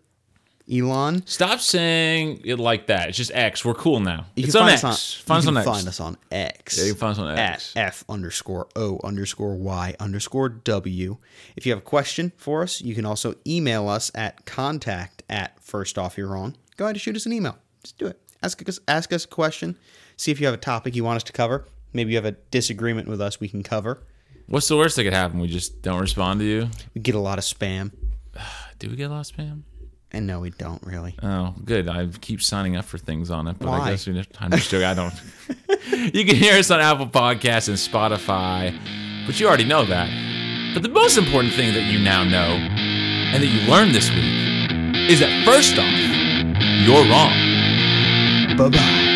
Elon. Stop saying it like that. It's just X. We're cool now. You it's can on find X. us on, find us you on can X. find us on X. Yeah, you can find us on X. At F underscore O underscore Y underscore W. If you have a question for us, you can also email us at contact at First Off You're Wrong. Go ahead and shoot us an email. Just do it. Ask us ask us a question. See if you have a topic you want us to cover. Maybe you have a disagreement with us we can cover. What's the worst that could happen? We just don't respond to you. We get a lot of spam. [sighs] Do we get a lot of spam? And no, we don't really. Oh, good. I keep signing up for things on it, but Why? I guess we I'm just joking. I don't. [laughs] you can hear us on Apple Podcasts and Spotify, but you already know that. But the most important thing that you now know and that you learned this week is that first off, you're wrong. Bye bye.